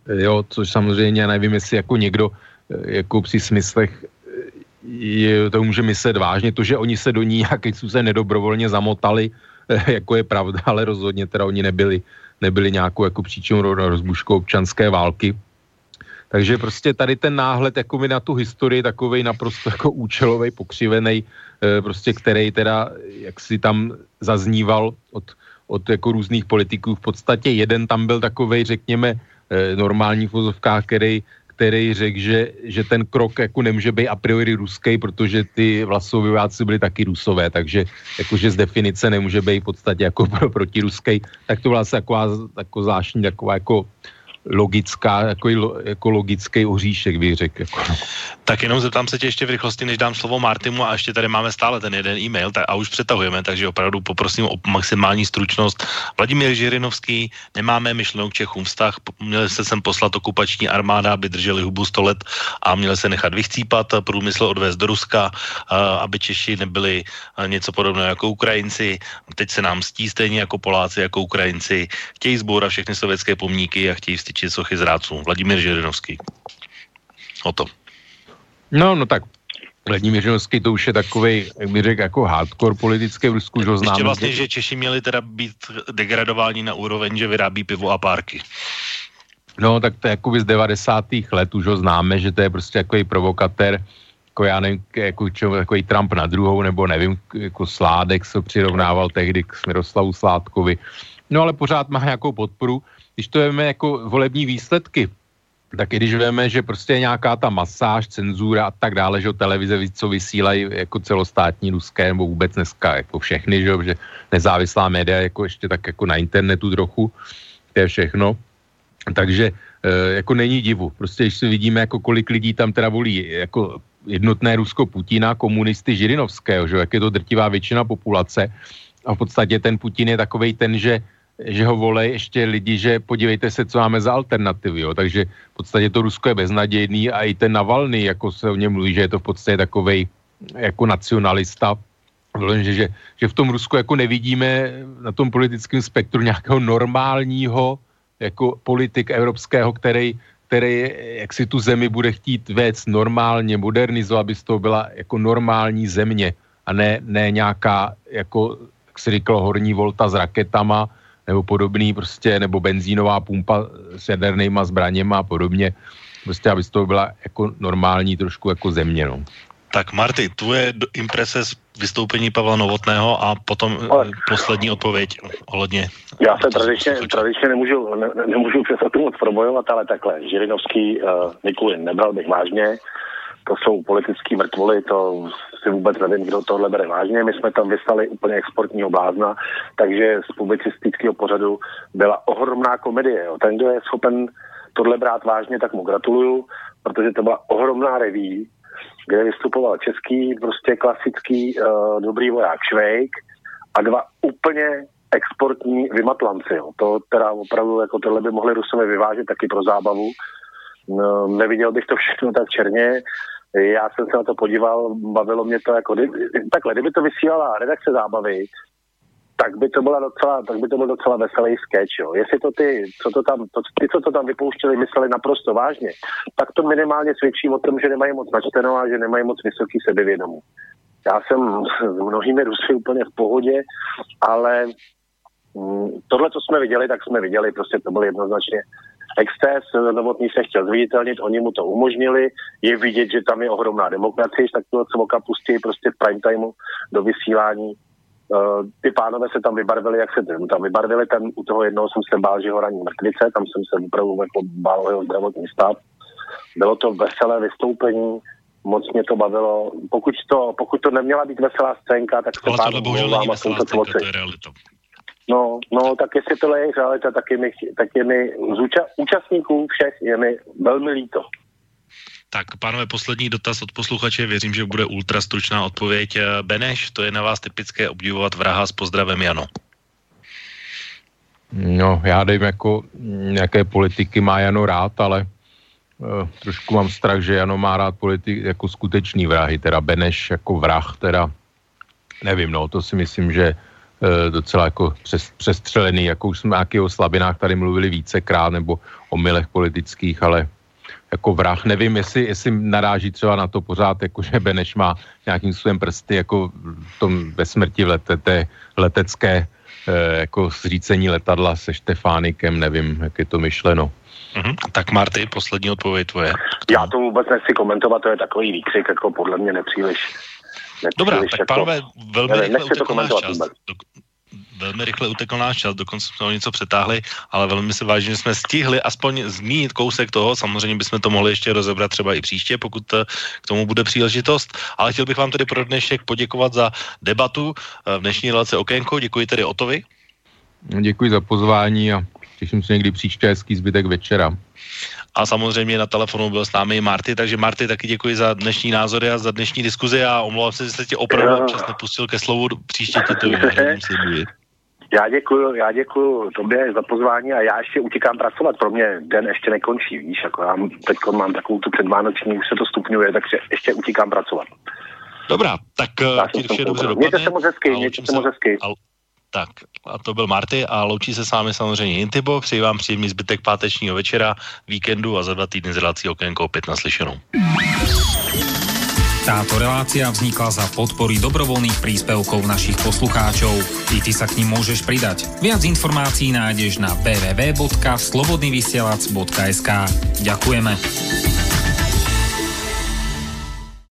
jo, což samozřejmě nevím, jestli jako někdo eh, jako při smyslech to může myslet vážně, to, že oni se do ní nějakým způsobem nedobrovolně zamotali, eh, jako je pravda, ale rozhodně teda oni nebyli, nebyli nějakou jako příčinou rozbuškou občanské války. Takže prostě tady ten náhled jako na tu historii takovej naprosto jako účelový, pokřivený, prostě který teda jak si tam zazníval od od jako různých politiků. V podstatě jeden tam byl takový, řekněme, eh, normální vozovkách, který, který řekl, že, že ten krok jako nemůže být a priori ruský, protože ty vlasovyváci byli taky rusové, takže jakože z definice nemůže být v podstatě jako pro, protiruský. Tak to byla taková jako zvláštní, taková jako logická, jako, jako logický oříšek, bych řekl. Jako. Tak jenom zeptám se tě ještě v rychlosti, než dám slovo Martimu a ještě tady máme stále ten jeden e-mail tak, a už přetahujeme, takže opravdu poprosím o maximální stručnost. Vladimír Žirinovský, nemáme myšlenou k Čechům vztah, měli se sem poslat okupační armáda, aby drželi hubu 100 let a měli se nechat vychcípat, průmysl odvést do Ruska, aby Češi nebyli něco podobného jako Ukrajinci. Teď se nám stí stejně jako Poláci, jako Ukrajinci. Chtějí zbourat všechny sovětské pomníky a chtějí či sochy zrádců. Vladimír Žirinovský. O to. No, no tak Vladimír Žirinovský to už je takový, jak bych řekl, jako hardcore politický v Rusku, že známe. Ještě vlastně, že Češi měli teda být degradováni na úroveň, že vyrábí pivo a párky. No, tak to je jako z 90. let už ho známe, že to je prostě takový provokatér, jako já nevím, jako čo, takový Trump na druhou, nebo nevím, jako Sládek se přirovnával tehdy k Miroslavu Sládkovi. No ale pořád má nějakou podporu když to veme jako volební výsledky, tak i když víme, že prostě nějaká ta masáž, cenzura a tak dále, že televize, co vysílají jako celostátní ruské, nebo vůbec dneska jako všechny, že, že nezávislá média jako ještě tak jako na internetu trochu, to je všechno. Takže e, jako není divu. Prostě když si vidíme, jako kolik lidí tam teda volí jako jednotné Rusko Putina, komunisty Žirinovského, že jak je to drtivá většina populace a v podstatě ten Putin je takovej ten, že že ho volej ještě lidi, že podívejte se, co máme za alternativy, jo. takže v podstatě to Rusko je beznadějný a i ten Navalny, jako se o něm mluví, že je to v podstatě takovej jako nacionalista, že, že, že v tom Rusku jako nevidíme na tom politickém spektru nějakého normálního jako politik evropského, který, který jak si tu zemi bude chtít vést normálně, modernizovat, aby z toho byla jako normální země a ne, ne nějaká, jako, jak se říkalo, horní volta s raketama, nebo podobný prostě, nebo benzínová pumpa s jadernýma zbraněma a podobně. Prostě, aby to byla jako normální trošku jako země, no. Tak Marty, tvoje imprese z vystoupení Pavla Novotného a potom eh, Ale... poslední odpověď ohledně. Já se tradičně, tradičně nemůžu, ne, nemůžu přes to moc probojovat, ale takhle. Žirinovský uh, Nikulin nebral bych vážně. To jsou politický mrtvoly, to si vůbec nevím, kdo tohle bere vážně. My jsme tam vyslali úplně exportního blázna, takže z publicistického pořadu byla ohromná komedie. Jo. Ten, kdo je schopen tohle brát vážně, tak mu gratuluju, protože to byla ohromná reví, kde vystupoval český, prostě klasický uh, dobrý voják Švejk a dva úplně exportní vymatlanci. Jo. To teda opravdu jako tohle by mohli Rusové vyvážet taky pro zábavu. No, neviděl bych to všechno tak černě. Já jsem se na to podíval, bavilo mě to jako, takhle, kdyby to vysílala redakce zábavy, tak by to byla docela, tak by to byl docela veselý sketch, jo. Jestli to ty, co to tam, to, ty, co to tam vypouštěli, mysleli naprosto vážně, tak to minimálně svědčí o tom, že nemají moc načteno a že nemají moc vysoký sebevědomí. Já jsem s mnohými Rusy úplně v pohodě, ale mm, tohle, co jsme viděli, tak jsme viděli, prostě to byl jednoznačně exces, Novotný se chtěl zviditelnit, oni mu to umožnili, je vidět, že tam je ohromná demokracie, tak to cvoka pustí prostě v prime timeu do vysílání Uh, ty pánové se tam vybarvili, jak se tam vybarvili, ten, u toho jednoho jsem se bál, že ho raní mrtvice, tam jsem se opravdu jako bál jeho zdravotní stav. Bylo to veselé vystoupení, moc mě to bavilo. Pokud to, pokud to neměla být veselá scénka, tak se Ale tohle bohužel není veselá scénka, to je realita. No, no, tak jestli tohle je realita, tak je mi, tak je mi z úča- účastníků všech je mi velmi líto. Tak, pánové, poslední dotaz od posluchače, věřím, že bude ultra stručná odpověď. Eh, Beneš, to je na vás typické obdivovat vraha s pozdravem Jano. No, já nevím, jako nějaké politiky má Jano rád, ale uh, trošku mám strach, že Jano má rád politik jako skutečný vrahy, teda Beneš jako vrah, teda nevím, no, to si myslím, že uh, docela jako přes, přestřelený, jako už jsme nějaký o slabinách tady mluvili vícekrát, nebo o milech politických, ale jako vrah. Nevím, jestli, jestli naráží třeba na to pořád, jako že Beneš má nějakým svým prsty jako v tom ve smrti v lete, té letecké eh, jako zřícení letadla se Štefánikem, nevím, jak je to myšleno. Mm-hmm. Tak Marty, poslední odpověď tvoje. Já to vůbec nechci komentovat, to je takový výkřik, jako podle mě nepříliš. Nepříliš Dobrá, tak jako, pánové, velmi rychle utekl náš čas. Do, velmi rychle utekl náš čas, dokonce jsme o něco přetáhli, ale velmi se vážím, že jsme stihli aspoň zmínit kousek toho, samozřejmě bychom to mohli ještě rozebrat třeba i příště, pokud eh, k tomu bude příležitost, ale chtěl bych vám tedy pro dnešek poděkovat za debatu eh, v dnešní relace Okénko, děkuji tedy Otovi. Děkuji za pozvání a těším se někdy příště hezký zbytek večera. A samozřejmě na telefonu byl s námi Marty, takže Marty taky děkuji za dnešní názory a za dnešní diskuzi a omlouvám se, že jste tě opravdu čas nepustil ke slovu, příště ti to. Já děkuji, já děkuji tobě za pozvání a já ještě utíkám pracovat. Pro mě den ještě nekončí, víš, jako já teď mám takovou tu předvánoční, už se to stupňuje, takže ještě utíkám pracovat. Dobrá, tak ti vše dobře dopadne. Mějte se moc hezky, mějte se moc hezky. Tak, a to byl Marty a loučí se s vámi samozřejmě Intibo. Přeji vám příjemný zbytek pátečního večera, víkendu a za dva týdny z relací okénko opět naslyšenou. Táto relácia vznikla za podpory dobrovoľných príspevkov našich poslucháčov. I ty sa k ním môžeš pridať. Viac informácií nájdeš na www.slobodnyvysielac.sk Ďakujeme.